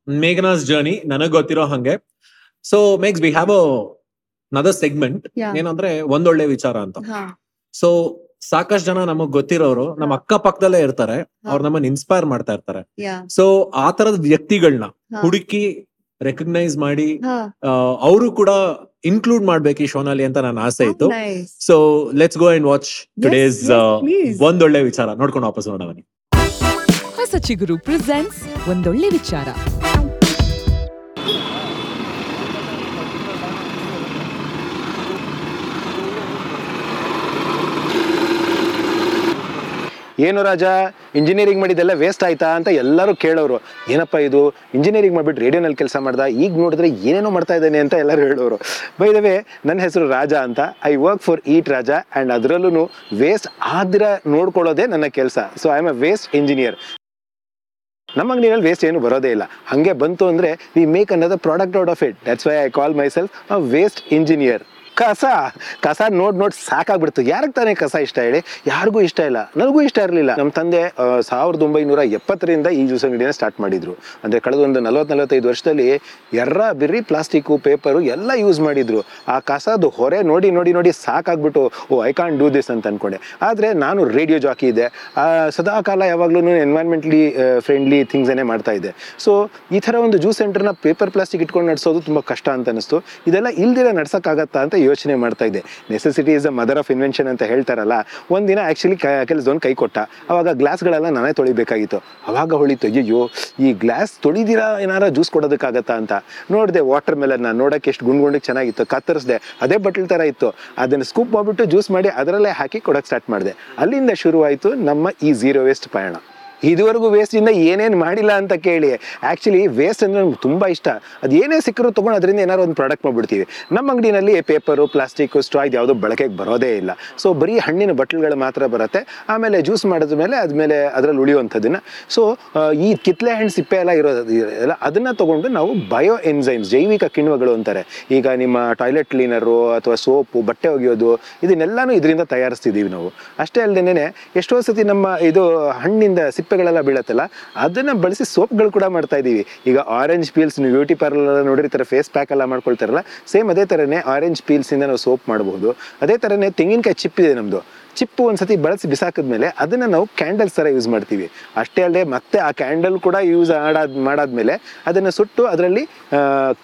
Meghana's journey ನನಗ್ ಗೊತ್ತಿರೋ ಹಂಗೆ. So makes we have another segment yeah. ಏನಂದ್ರೆ ಒಂದೊಳ್ಳೆ ವಿಚಾರ ಅಂತ. So ಸಾಕಷ್ಟು ಜನ ನಮಗ್ ಗೊತ್ತಿರೋರು ನಮ್ಮ ಅಕ್ಕ ಪಕ್ಕದಲ್ಲೇ ಇರ್ತಾರೆ. ಅವ್ರ ನಮ್ಮನ್ನ ಇನ್ಸ್ಪೈರ್ ಮಾಡ್ತಾ ಇರ್ತಾರೆ. Yeah. ಸೊ ಆ ತರದ ವ್ಯಕ್ತಿಗಳನ್ನ ಹುಡುಕಿ ರೆಕಗ್ನೈಸ್ ಮಾಡಿ. ಅವರು ಕೂಡ ಇನ್ಕ್ಲೂಡ್ ಮಾಡ್ಬೇಕು ಈ ಶೋನಲ್ಲಿ ಅಂತ ನನ್ನ ಆಸೆ ಇತ್ತು. Nice. So let's go and watch today's. ಒಂದೊಳ್ಳೆ ವಿಚಾರ. ನೋಡ್ಕೊಂಡು ವಾಪಸ್ ನೋಡೋಣ ಬನ್ನಿ. ಹೊಸ ಚಿಗುರು ಪ್ರೆಸೆಂಟ್ಸ್ ಒಂದೊಳ್ಳೆ ವಿಚಾರ. ಏನು ರಾಜ ಇಂಜಿನಿಯರಿಂಗ್ ಮಾಡಿದ್ದೆಲ್ಲ ವೇಸ್ಟ್ ಆಯ್ತಾ ಅಂತ ಎಲ್ಲರೂ ಕೇಳೋರು. ಏನಪ್ಪ ಇದು ಇಂಜಿನಿಯರಿಂಗ್ ಮಾಡಿಬಿಟ್ಟು ರೇಡಿಯೋನಲ್ಲಿ ಕೆಲಸ ಮಾಡ್ದ? ಈಗ ನೋಡಿದ್ರೆ ಏನೇನೋ ಮಾಡ್ತಾ ಇದ್ದಾನೆ ಅಂತ ಎಲ್ಲರೂ ಹೇಳೋರು. ಬೈ ದ ವೇ ನನ್ನ ಹೆಸರು ರಾಜ ಅಂತ I work for Eat Raja and ಅದರಲ್ಲೂ ವೇಸ್ಟ್ ಆದ್ರೆ ನೋಡ್ಕೊಳ್ಳೋದೇ ನನ್ನ ಕೆಲಸ. So I am a waste engineer ನಮ್ಮ ಅಂಗಡಿಯಲ್ಲಿ ವೇಸ್ಟ್ ಏನು ಬರೋದೇ ಇಲ್ಲ. ಹಾಗೆ ಬಂತು ಅಂದರೆ ವಿ ಮೇಕ್ ಅನ್ನೋದ product out of it that's why I call myself a waste engineer ಕಸ ಕಸ ನೋಡ್ ನೋಡಿ ಸಾಕಾಗ್ಬಿಡ್ತು. ಯಾರಿಗೆ ತಾನೇ ಕಸ ಇಷ್ಟ ಹೇಳಿ? ಯಾರಿಗೂ ಇಷ್ಟ ಇಲ್ಲ. ನನಗೂ ಇಷ್ಟ ಇರಲಿಲ್ಲ. ನಮ್ಮ ತಂದೆ ಸಾವಿರದ ಒಂಬೈನೂರ ಎಪ್ಪತ್ತರಿಂದ ಈ ಜ್ಯೂಸ್ ಅಂಗಡಿನ ಸ್ಟಾರ್ಟ್ ಮಾಡಿದ್ರು. ಅಂದ್ರೆ ಕಳೆದ ಒಂದು ನಲವತ್ತು ನಲವತ್ತೈದು ವರ್ಷದಲ್ಲಿ ಎರ್ರ, ಬಿರ್ರಿ, ಪ್ಲಾಸ್ಟಿಕ್ಕು, ಪೇಪರು ಎಲ್ಲ ಯೂಸ್ ಮಾಡಿದ್ರು. ಆ ಕಸದ ಹೊರೆ ನೋಡಿ ನೋಡಿ ನೋಡಿ ಸಾಕಾಗ್ಬಿಟ್ಟು, oh I corn do this ಅಂತ ಅನ್ಕೊಂಡೆ. ಆದರೆ ನಾನು ರೇಡಿಯೋ ಜಾಕಿ ಇದೆ. ಸದಾ ಕಾಲ ಯಾವಾಗ್ಲೂ ಎನ್ವೈರ್ಮೆಂಟ್ಲಿ ಫ್ರೆಂಡ್ಲಿ ಥಿಂಗ್ಸನ್ನೇ ಮಾಡ್ತಾ ಇದ್ದೆ. ಸೊ ಈ ಥರ ಒಂದು ಜ್ಯೂಸ್ ಸೆಂಟರ್ನ ಪೇಪರ್, ಪ್ಲಾಸ್ಟಿಕ್ ಇಟ್ಕೊಂಡು ನಡೆಸೋದು ತುಂಬ ಕಷ್ಟ ಅಂತ ಅನಿಸ್ತು. ಇದೆಲ್ಲ ಇಲ್ದಿರ ನಡ್ಸೋಕ್ಕಾಗತ್ತಾ ಅಂತ ಯೋಚನೆ ಮಾಡ್ತಾ ಇದ್ದೆ necessity is the mother of invention ಅಂತ ಹೇಳ್ತಾರಲ್ಲ, ಒಂದಿನ ಆ್ಯಕ್ಚುಲಿ ಕೆಲಸದವನು ಕೈ ಕೊಟ್ಟ, ಅವಾಗ ಗ್ಲಾಸ್ಗಳೆಲ್ಲ ನಾನೇ ತೊಳಿಬೇಕಾಗಿತ್ತು. ಅವಾಗ ಹೊಳಿತು ಅಯ್ಯೋ ಈ ಗ್ಲಾಸ್ ತೊಳಿದಿರಾ, ಏನಾರ ಜ್ಯೂಸ್ ಕೊಡೋದಕ್ಕಾಗತ್ತಾ ಅಂತ. ನೋಡಿದೆ ವಾಟರ್ ಮೆಲನ್ನ ನೋಡೋಕ್ಕೆ ಎಷ್ಟು ಗುಂಡ್ ಗುಂಡಿಗೆ ಚೆನ್ನಾಗಿತ್ತು, ಕತ್ತರಿಸಿದೆ, ಅದೇ ಬಟ್ಲ್ ಥರ ಇತ್ತು. ಅದನ್ನು ಸ್ಕೂಪ್ ಮಾಡಿಬಿಟ್ಟು ಜ್ಯೂಸ್ ಮಾಡಿ ಅದರಲ್ಲೇ ಹಾಕಿ ಕೊಡೋಕ್ಕೆ ಸ್ಟಾರ್ಟ್ ಮಾಡಿದೆ. ಅಲ್ಲಿಂದ ಶುರುವಾಯಿತು ನಮ್ಮ ಈ ಝೀರೋ ವೇಸ್ಟ್ ಪಯಣ. ಇದುವರೆಗೂ ವೇಸ್ಟಿಂದ ಏನೇನು ಮಾಡಿಲ್ಲ ಅಂತ ಕೇಳಿ. ಆ್ಯಕ್ಚುಲಿ ವೇಸ್ಟ್ ಅಂದರೆ ನಮ್ಗೆ ತುಂಬ ಇಷ್ಟ. ಅದು ಏನೇ ಸಿಕ್ಕರೂ ತೊಗೊಂಡು ಅದರಿಂದ ಏನಾದ್ರು ಒಂದು ಪ್ರಾಡಕ್ಟ್ ಮಾಡ್ಬಿಡ್ತೀವಿ. ನಮ್ಮ ಅಂಗಡಿನಲ್ಲಿ ಪೇಪರು ಪ್ಲಾಸ್ಟಿಕ್ ಸ್ಟ್ರಾ ಇದು ಯಾವುದೋ ಬಳಕೆಗೆ ಬರೋದೇ ಇಲ್ಲ. ಸೊ ಬರೀ ಹಣ್ಣಿನ ಬಟ್ಲುಗಳು ಮಾತ್ರ ಬರುತ್ತೆ. ಆಮೇಲೆ ಜ್ಯೂಸ್ ಮಾಡಿದ ಮೇಲೆ ಅದ್ಮೇಲೆ ಅದರಲ್ಲಿ ಉಳಿಯುವಂಥದ್ದನ್ನು. ಸೊ ಈ ಕಿತ್ಲೆ ಹಣ್ಣು ಸಿಪ್ಪೆ ಎಲ್ಲ ಇರೋದು, ಎಲ್ಲ ಅದನ್ನು ತೊಗೊಂಡು ನಾವು ಬಯೋ ಎನ್ಸೈಮ್ಸ್ ಜೈವಿಕ ಕಿಣ್ವಗಳು ಅಂತಾರೆ. ಈಗ ನಿಮ್ಮ ಟಾಯ್ಲೆಟ್ ಕ್ಲೀನರು ಅಥವಾ ಸೋಪು, ಬಟ್ಟೆ ಒಗೆಯೋದು, ಇದನ್ನೆಲ್ಲಾನು ಇದರಿಂದ ತಯಾರಿಸ್ತಿದ್ದೀವಿ ನಾವು. ಅಷ್ಟೇ ಅಲ್ಲದೆ ಎಷ್ಟೋ ಸತಿ ನಮ್ಮ ಇದು ಹಣ್ಣಿಂದ ಸಿಪ್ಪೆಗಳೆಲ್ಲ ಬೀಳತ್ತಲ್ಲ, ಅದನ್ನ ಬಳಸಿ ಸೋಪ್ಗಳು ಕೂಡ ಮಾಡ್ತಾ ಇದ್ದೀವಿ ಈಗ ಆರೆಂಜ್ ಪೀಲ್ಸ್ ನೀವು ಬ್ಯೂಟಿ ಪಾರ್ಲರ್ ನೋಡಿರ್ತಾರೆ ಫೇಸ್ ಪ್ಯಾಕ್ ಎಲ್ಲ ಮಾಡ್ಕೊಳ್ತಾರಲ್ಲ ಸೇಮ್ ಅದೇ ಥರನೇ ಆರೆಂಜ್ ಪೀಲ್ಸ್ ಇಂದ ನಾವು ಸೋಪ್ ಮಾಡಬಹುದು. ಅದೇ ಥರನೇ ತೆಂಗಿನಕಾಯಿ ಚಿಪ್ ಇದೆ ನಮ್ಮದು ಚಿಪ್ಪು ಒಂದ್ಸತಿ ಬಳಸಿ ಬಿಸಾಕಿದ್ಮೇಲೆ ಅದನ್ನ ನಾವು ಕ್ಯಾಂಡಲ್ಸ್ ಥರ ಯೂಸ್ ಮಾಡ್ತೀವಿ. ಅಷ್ಟೇ ಅಲ್ಲದೆ ಮತ್ತೆ ಆ ಕ್ಯಾಂಡಲ್ ಕೂಡ ಯೂಸ್ ಆಡಾದ್, ಮಾಡಾದ್ಮೇಲೆ ಅದನ್ನು ಸುಟ್ಟು ಅದರಲ್ಲಿ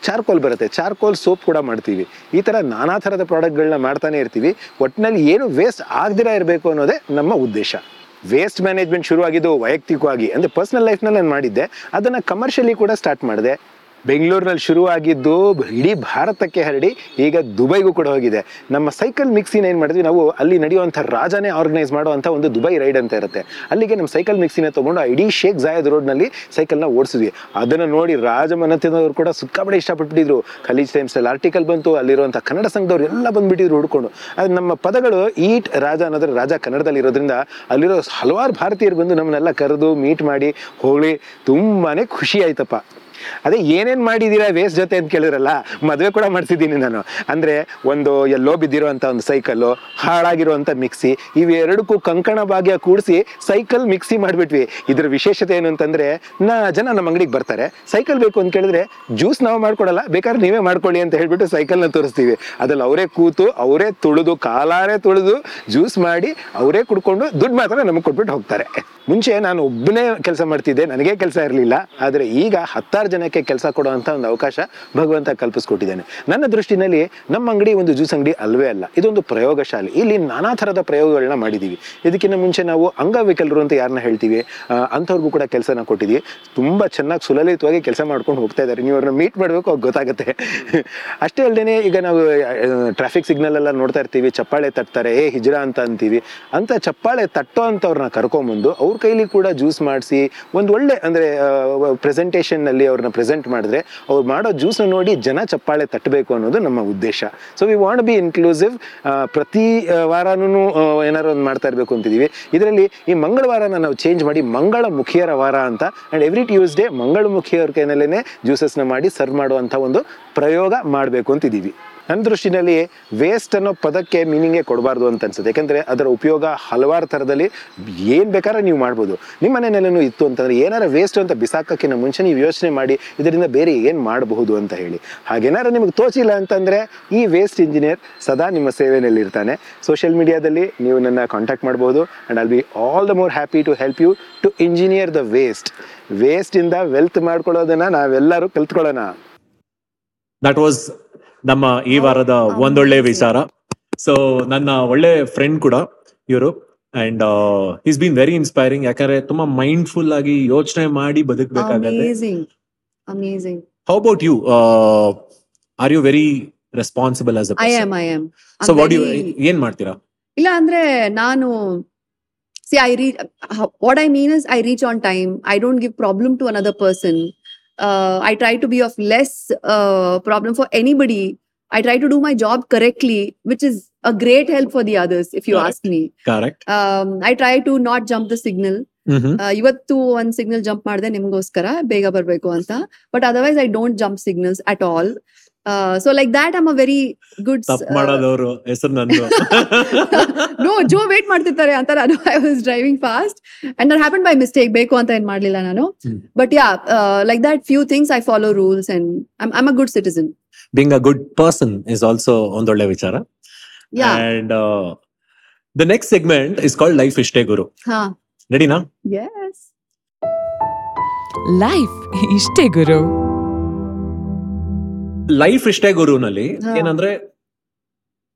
ಚಾರ್ಕೋಲ್ ಬರುತ್ತೆ. ಚಾರ್ಕೋಲ್ ಸೋಪ್ ಕೂಡ ಮಾಡ್ತೀವಿ. ಈ ಥರ ನಾನಾ ಥರದ ಪ್ರಾಡಕ್ಟ್ಗಳನ್ನ ಮಾಡ್ತಾನೆ ಇರ್ತೀವಿ. ಒಟ್ಟಿನಲ್ಲಿ ಏನು ವೇಸ್ಟ್ ಆಗದಿರ ಇರಬೇಕು ಅನ್ನೋದೇ ನಮ್ಮ ಉದ್ದೇಶ. ವೇಸ್ಟ್ ಮ್ಯಾನೇಜ್ಮೆಂಟ್ ಶುರುವಾಗಿದ್ದು ವೈಯಕ್ತಿಕವಾಗಿ ಅಂದರೆ ಪರ್ಸನಲ್ ಲೈಫ್ನಲ್ಲಿ ನಾನು ಮಾಡಿದ್ದೆ ಅದನ್ನು ಕಮರ್ಷಿಯಲಿ ಕೂಡ ಸ್ಟಾರ್ಟ್ ಮಾಡಿದೆ. ಬೆಂಗಳೂರಿನಲ್ಲಿ ಶುರುವಾಗಿದ್ದು ಇಡೀ ಭಾರತಕ್ಕೆ ಹರಡಿ ಈಗ ದುಬೈಗೂ ಕೂಡ ಹೋಗಿದೆ. ನಮ್ಮ ಸೈಕಲ್ ಮಿಕ್ಸಿನ ಏನು ಮಾಡಿದ್ವಿ? ನಾವು ಅಲ್ಲಿ ನಡೆಯುವಂಥ ರಾಜನೇ ಆರ್ಗನೈಸ್ ಮಾಡುವಂಥ ಒಂದು ದುಬೈ ರೈಡ್ ಅಂತ ಇರುತ್ತೆ. ಅಲ್ಲಿಗೆ ನಮ್ಮ ಸೈಕಲ್ ಮಿಕ್ಸಿನ ತೊಗೊಂಡು ಇಡೀ ಶೇಖ್ ಜಾಯದ್ ರೋಡ್ನಲ್ಲಿ ಸೈಕಲ್ನ ಓಡಿಸಿದ್ವಿ. ಅದನ್ನು ನೋಡಿ ರಾಜಮನೆತನದವರು ಕೂಡ ಸಿಕ್ಕಾಪಡೆ ಇಷ್ಟಪಟ್ಟಿದ್ರು ಖಲೀಜ್ ಟೈಮ್ಸಲ್ಲಿ ಆರ್ಟಿಕಲ್ ಬಂತು, ಅಲ್ಲಿರುವಂಥ ಕನ್ನಡ ಸಂಘದವ್ರು ಎಲ್ಲ ಬಂದುಬಿಟ್ಟಿದ್ರು ಹುಡ್ಕೊಂಡು. ಅದು ನಮ್ಮ ಪದಗಳು ಈಟ್ ರಾಜ ಅನ್ನೋದ್ರ ರಾಜ ಕನ್ನಡದಲ್ಲಿ ಇರೋದ್ರಿಂದ ಅಲ್ಲಿರೋ ಹಲವಾರು ಭಾರತೀಯರು ಬಂದು ನಮ್ಮನ್ನೆಲ್ಲ ಕರೆದು ಮೀಟ್ ಮಾಡಿ ಹೋಗಿ ತುಂಬಾ ಖುಷಿ ಆಯ್ತಪ್ಪ. ಅದೇ ಏನೇನು ಮಾಡಿದ್ದೀರಾ ವೇಸ್ಟ್ ಜೊತೆ ಅಂತ ಕೇಳಿದ್ರಲ್ಲ, ಮದುವೆ ಕೂಡ ಮಾಡ್ತಿದ್ದೀನಿ ನಾನು. ಅಂದ್ರೆ ಒಂದು ಎಲ್ಲೋ ಬಿದ್ದಿರೋವಂಥ ಒಂದು ಸೈಕಲ್ಲು ಹಾಳಾಗಿರುವಂಥ ಮಿಕ್ಸಿ ಇವೆರಡಕ್ಕೂ ಕಂಕಣ ಭಾಗ್ಯ ಕೂಡಿಸಿ ಸೈಕಲ್ ಮಿಕ್ಸಿ ಮಾಡಿಬಿಟ್ವಿ. ಇದರ ವಿಶೇಷತೆ ಏನು ಅಂತಂದ್ರೆ, ನಾ ಜನ ನಮ್ಮ ಅಂಗಡಿಗೆ ಬರ್ತಾರೆ ಸೈಕಲ್ ಬೇಕು ಅಂತ ಕೇಳಿದ್ರೆ ಜ್ಯೂಸ್ ನಾವು ಮಾಡ್ಕೊಡಲ್ಲ, ಬೇಕಾದ್ರೆ ನೀವೇ ಮಾಡ್ಕೊಳ್ಳಿ ಅಂತ ಹೇಳಿಬಿಟ್ಟು ಸೈಕಲ್ನ ತೋರಿಸ್ತೀವಿ. ಅದ್ರಲ್ಲಿ ಅವರೇ ಕೂತು, ಅವರೇ ತುಳಿದು, ಕಾಲಾರೆ ತುಳಿದು ಜ್ಯೂಸ್ ಮಾಡಿ, ಅವರೇ ಕುಡ್ಕೊಂಡು ದುಡ್ಡು ಮಾತ್ರ ನಮಗೆ ಕೊಟ್ಬಿಟ್ಟು ಹೋಗ್ತಾರೆ. ಮುಂಚೆ ನಾನು ಒಬ್ಬನೇ ಕೆಲಸ ಮಾಡ್ತಿದ್ದೆ, ನನಗೆ ಕೆಲಸ ಇರಲಿಲ್ಲ. ಆದರೆ ಈಗ ಹತ್ತಾರು ಜನಕ್ಕೆ ಕೆಲಸ ಕೊಡುವಂಥ ಒಂದು ಅವಕಾಶ ಭಗವಂತ ಕಲ್ಪಿಸ್ಕೊಟ್ಟಿದ್ದಾನೆ. ನನ್ನ ದೃಷ್ಟಿನಲ್ಲಿ ನಮ್ಮ ಅಂಗಡಿ ಒಂದು ಜ್ಯೂಸ್ ಅಂಗಡಿ ಅಲ್ವೇ ಅಲ್ಲ, ಇದೊಂದು ಪ್ರಯೋಗಶಾಲೆ. ಇಲ್ಲಿ ನಾನಾ ಥರದ ಪ್ರಯೋಗಗಳನ್ನ ಮಾಡಿದ್ದೀವಿ. ಇದಕ್ಕಿಂತ ಮುಂಚೆ ನಾವು ಅಂಗವಿಕಲರು ಅಂತ ಯಾರನ್ನ ಹೇಳ್ತೀವಿ ಅಂಥವ್ರಿಗೂ ಕೂಡ ಕೆಲಸನ ಕೊಟ್ಟಿದ್ದೀವಿ. ತುಂಬ ಚೆನ್ನಾಗಿ ಸುಲಲಿತವಾಗಿ ಕೆಲಸ ಮಾಡ್ಕೊಂಡು ಹೋಗ್ತಾ ಇದ್ದಾರೆ. ನೀವು ಅವ್ರನ್ನ ಮೀಟ್ ಮಾಡಬೇಕು, ಅವ್ರಿಗೆ ಗೊತ್ತಾಗುತ್ತೆ. ಅಷ್ಟೇ ಅಲ್ಲದೆ ಈಗ ನಾವು ಟ್ರಾಫಿಕ್ ಸಿಗ್ನಲ್ ಎಲ್ಲ ನೋಡ್ತಾ ಇರ್ತೀವಿ. ಚಪ್ಪಾಳೆ ತಟ್ತಾರೆ, ಏ, ಹಿಜ್ರಾ ಅಂತ ಅಂತೀವಿ. ಅಂತ ಚಪ್ಪಾಳೆ ತಟ್ಟೋ ಅಂಥವ್ರನ್ನ ಕರ್ಕೊಂಬಂದು ಅವ್ರ ಕೈಲಿ ಕೂಡ ಜ್ಯೂಸ್ ಮಾಡಿಸಿ, ಒಂದು ಒಳ್ಳೆ ಅಂದರೆ ಪ್ರೆಸೆಂಟೇಷನ್ನಲ್ಲಿ ಅವ್ರ ಅವ್ರನ್ನ ಪ್ರೆಸೆಂಟ್ ಮಾಡಿದ್ರೆ, ಅವ್ರು ಮಾಡೋ ಜ್ಯೂಸ್ನ ನೋಡಿ ಜನ ಚಪ್ಪಾಳೆ ತಟ್ಟಬೇಕು ಅನ್ನೋದು ನಮ್ಮ ಉದ್ದೇಶ. So we want be inclusive ಪ್ರತಿ ವಾರನೂ ಏನಾರು ಒಂದು ಮಾಡ್ತಾ ಇರಬೇಕು ಅಂತಿದ್ದೀವಿ ಇದರಲ್ಲಿ ಈ ಮಂಗಳವಾರನ ನಾವು ಚೇಂಜ್ ಮಾಡಿ ಮಂಗಳ ಮುಖಿಯರ ವಾರ ಅಂತ ಆ್ಯಂಡ್ ಎವ್ರಿ ಟ್ಯೂಸ್ಡೇ ಮಂಗಳ ಮುಖಿಯರ ಕೈನಲ್ಲೇ ಜ್ಯೂಸಸ್ನ ಮಾಡಿ ಸರ್ವ್ ಮಾಡುವಂಥ ಒಂದು ಪ್ರಯೋಗ ಮಾಡಬೇಕು ಅಂತಿದ್ದೀವಿ ನನ್ನ ದೃಷ್ಟಿನಲ್ಲಿ ವೇಸ್ಟ್ ಅನ್ನೋ ಪದಕ್ಕೆ ಮೀನಿಂಗೇ ಕೊಡಬಾರ್ದು ಅಂತ ಅನ್ಸುತ್ತೆ. ಯಾಕಂದರೆ ಅದರ ಉಪಯೋಗ ಹಲವಾರು ಥರದಲ್ಲಿ ಏನು ಬೇಕಾದ್ರೆ ನೀವು ಮಾಡ್ಬೋದು. ನಿಮ್ಮ ಮನೆಯಲ್ಲೇನೂ ಇತ್ತು ಅಂತಂದರೆ ಏನಾರ ವೇಸ್ಟ್ ಅಂತ ಬಿಸಾಕೋಕ್ಕಿಂತ ಮುಂಚೆ ನೀವು ಯೋಚನೆ ಮಾಡಿ ಇದರಿಂದ ಬೇರೆ ಏನು ಮಾಡಬಹುದು ಅಂತ ಹೇಳಿ. ಹಾಗೇನಾರು ನಿಮಗೆ ತೋಚಿಲ್ಲ ಅಂತಂದರೆ ಈ ವೇಸ್ಟ್ ಇಂಜಿನಿಯರ್ ಸದಾ ನಿಮ್ಮ ಸೇವೆಯಲ್ಲಿ ಇರ್ತಾನೆ. ಸೋಷಿಯಲ್ ಮೀಡಿಯಾದಲ್ಲಿ ನೀವು ನನ್ನ ಕಾಂಟ್ಯಾಕ್ಟ್ ಮಾಡ್ಬೋದು and I'll be all the more happy to help you to engineer the waste ವೇಸ್ಟಿಂದ wealth ಮಾಡ್ಕೊಳ್ಳೋದನ್ನ ನಾವೆಲ್ಲರೂ ಕಲ್ತ್ಕೊಳ್ಳೋಣ. ದಟ್ ವಾಸ್ ನಮ್ಮ ಈ ವಾರದ ಒಂದೊಳ್ಳೆ ವಿಚಾರ. ಸೊ ನನ್ನ ಒಳ್ಳೆ ಫ್ರೆಂಡ್ ಕೂಡ ಇವರು. And is been very inspiring ಯಾಕಂದ್ರೆ ತುಂಬಾ ಮೈಂಡ್ಫುಲ್ ಆಗಿ ಯೋಚನೆ ಮಾಡಿ ಬದುಕಬೇಕಾಗುತ್ತೆ. How about you are you very responsible as I am I am so what you ಏನ್ ಮಾಡ್ತೀರಾ? ಇಲ್ಲ ಅಂದ್ರೆ ನಾನು see I reach what I mean is I reach on time I don't give problem to another person I try to be of less problem for anybody I try to do my job correctly which is a great help for the others if you Correct. Ask me correct I try to not jump the signal ಇವತ್ತು ಒಂದ್ signal jump ಮಾಡಿದೆ ನಿಮ್ಗೋಸ್ಕರ ಬೇಗ ಬರ್ಬೇಕು ಅಂತ but otherwise I don't jump signals at all so like that am a very good ಮಾಡೋದವರು ಹೆಸರು ನಂದು. No ಜೋ ವೇಟ್ ಮಾಡ್ತಿರ್ತಾರೆ ಅಂತ ನಾನು I was driving fast and ನಾನು ಹ್ಯಾಪನ್ ಬೈ ಮಿಸ್ಟೇಕ್ ಬೇಕು ಅಂತ ಏನ್ ಮಾಡ್ಲಿಲ್ಲ ನಾನು. But yeah like that few things I follow rules and I'm a good citizen being a good person is also ಒಂದೊಳ್ಳೆ ವಿಚಾರ. And the next segment is called life ಇಷ್ಟೇ ಗುರು ರೆಡಿನಾ ಲೈಫ್ ಇಷ್ಟೇ ಗುರು ಲೈಫ್ ಇಷ್ಟೇ ಗುರುನಲ್ಲಿ ಏನಂದ್ರೆ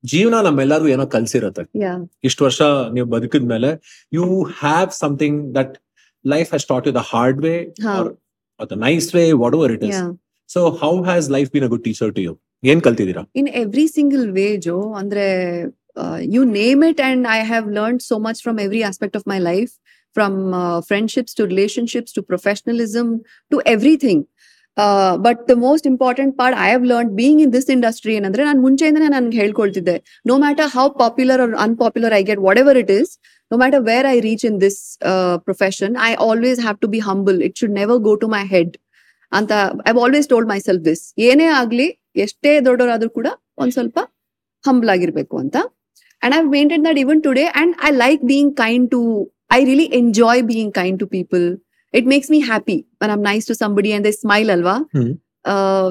ಜೀವನ ನಮ್ಮೆಲ್ಲರೂ ಏನೋ ಕಲ್ಸಿರತ್ತೆ. ಇಷ್ಟು ವರ್ಷ ನೀವು ಬದುಕಿದ್ಮೇಲೆ you have something that life has you the hard way nice way what over it is so how has life been a good teacher to you ಏನ್ ಕಲ್ತಿದ್ದೀರಾ? ಇನ್ ಎವ್ರಿ ಸಿಂಗಲ್ ವೇ ಜೋ ಅಂದ್ರೆ you name it and I have learn so much from every aspect of my life from friendships to relationships to professionalism to everything but the most important part I have learn being in this industry ಏನಂದ್ರೆ ನಾನು ಮುಂಚೆಯಿಂದನೇ ನನ್ಗೆ ಹೇಳ್ಕೊಳ್ತಿದ್ದೆ. No matter how popular or unpopular I get whatever it is no matter where I reach in this profession I always have to be humble it should never go to my head ಅಂತ I always told myself this ಏನೇ ಆಗ್ಲಿ, ಎಷ್ಟೇ ದೊಡ್ಡವರಾದ್ರೂ ಕೂಡ ಒಂದ್ ಸ್ವಲ್ಪ humble ಆಗಿರ್ಬೇಕು ಅಂತ. And I maintain that even today and I like being kind to I enjoy being people it makes me happy I am nice to somebody and they smile ಅಲ್ವಾ.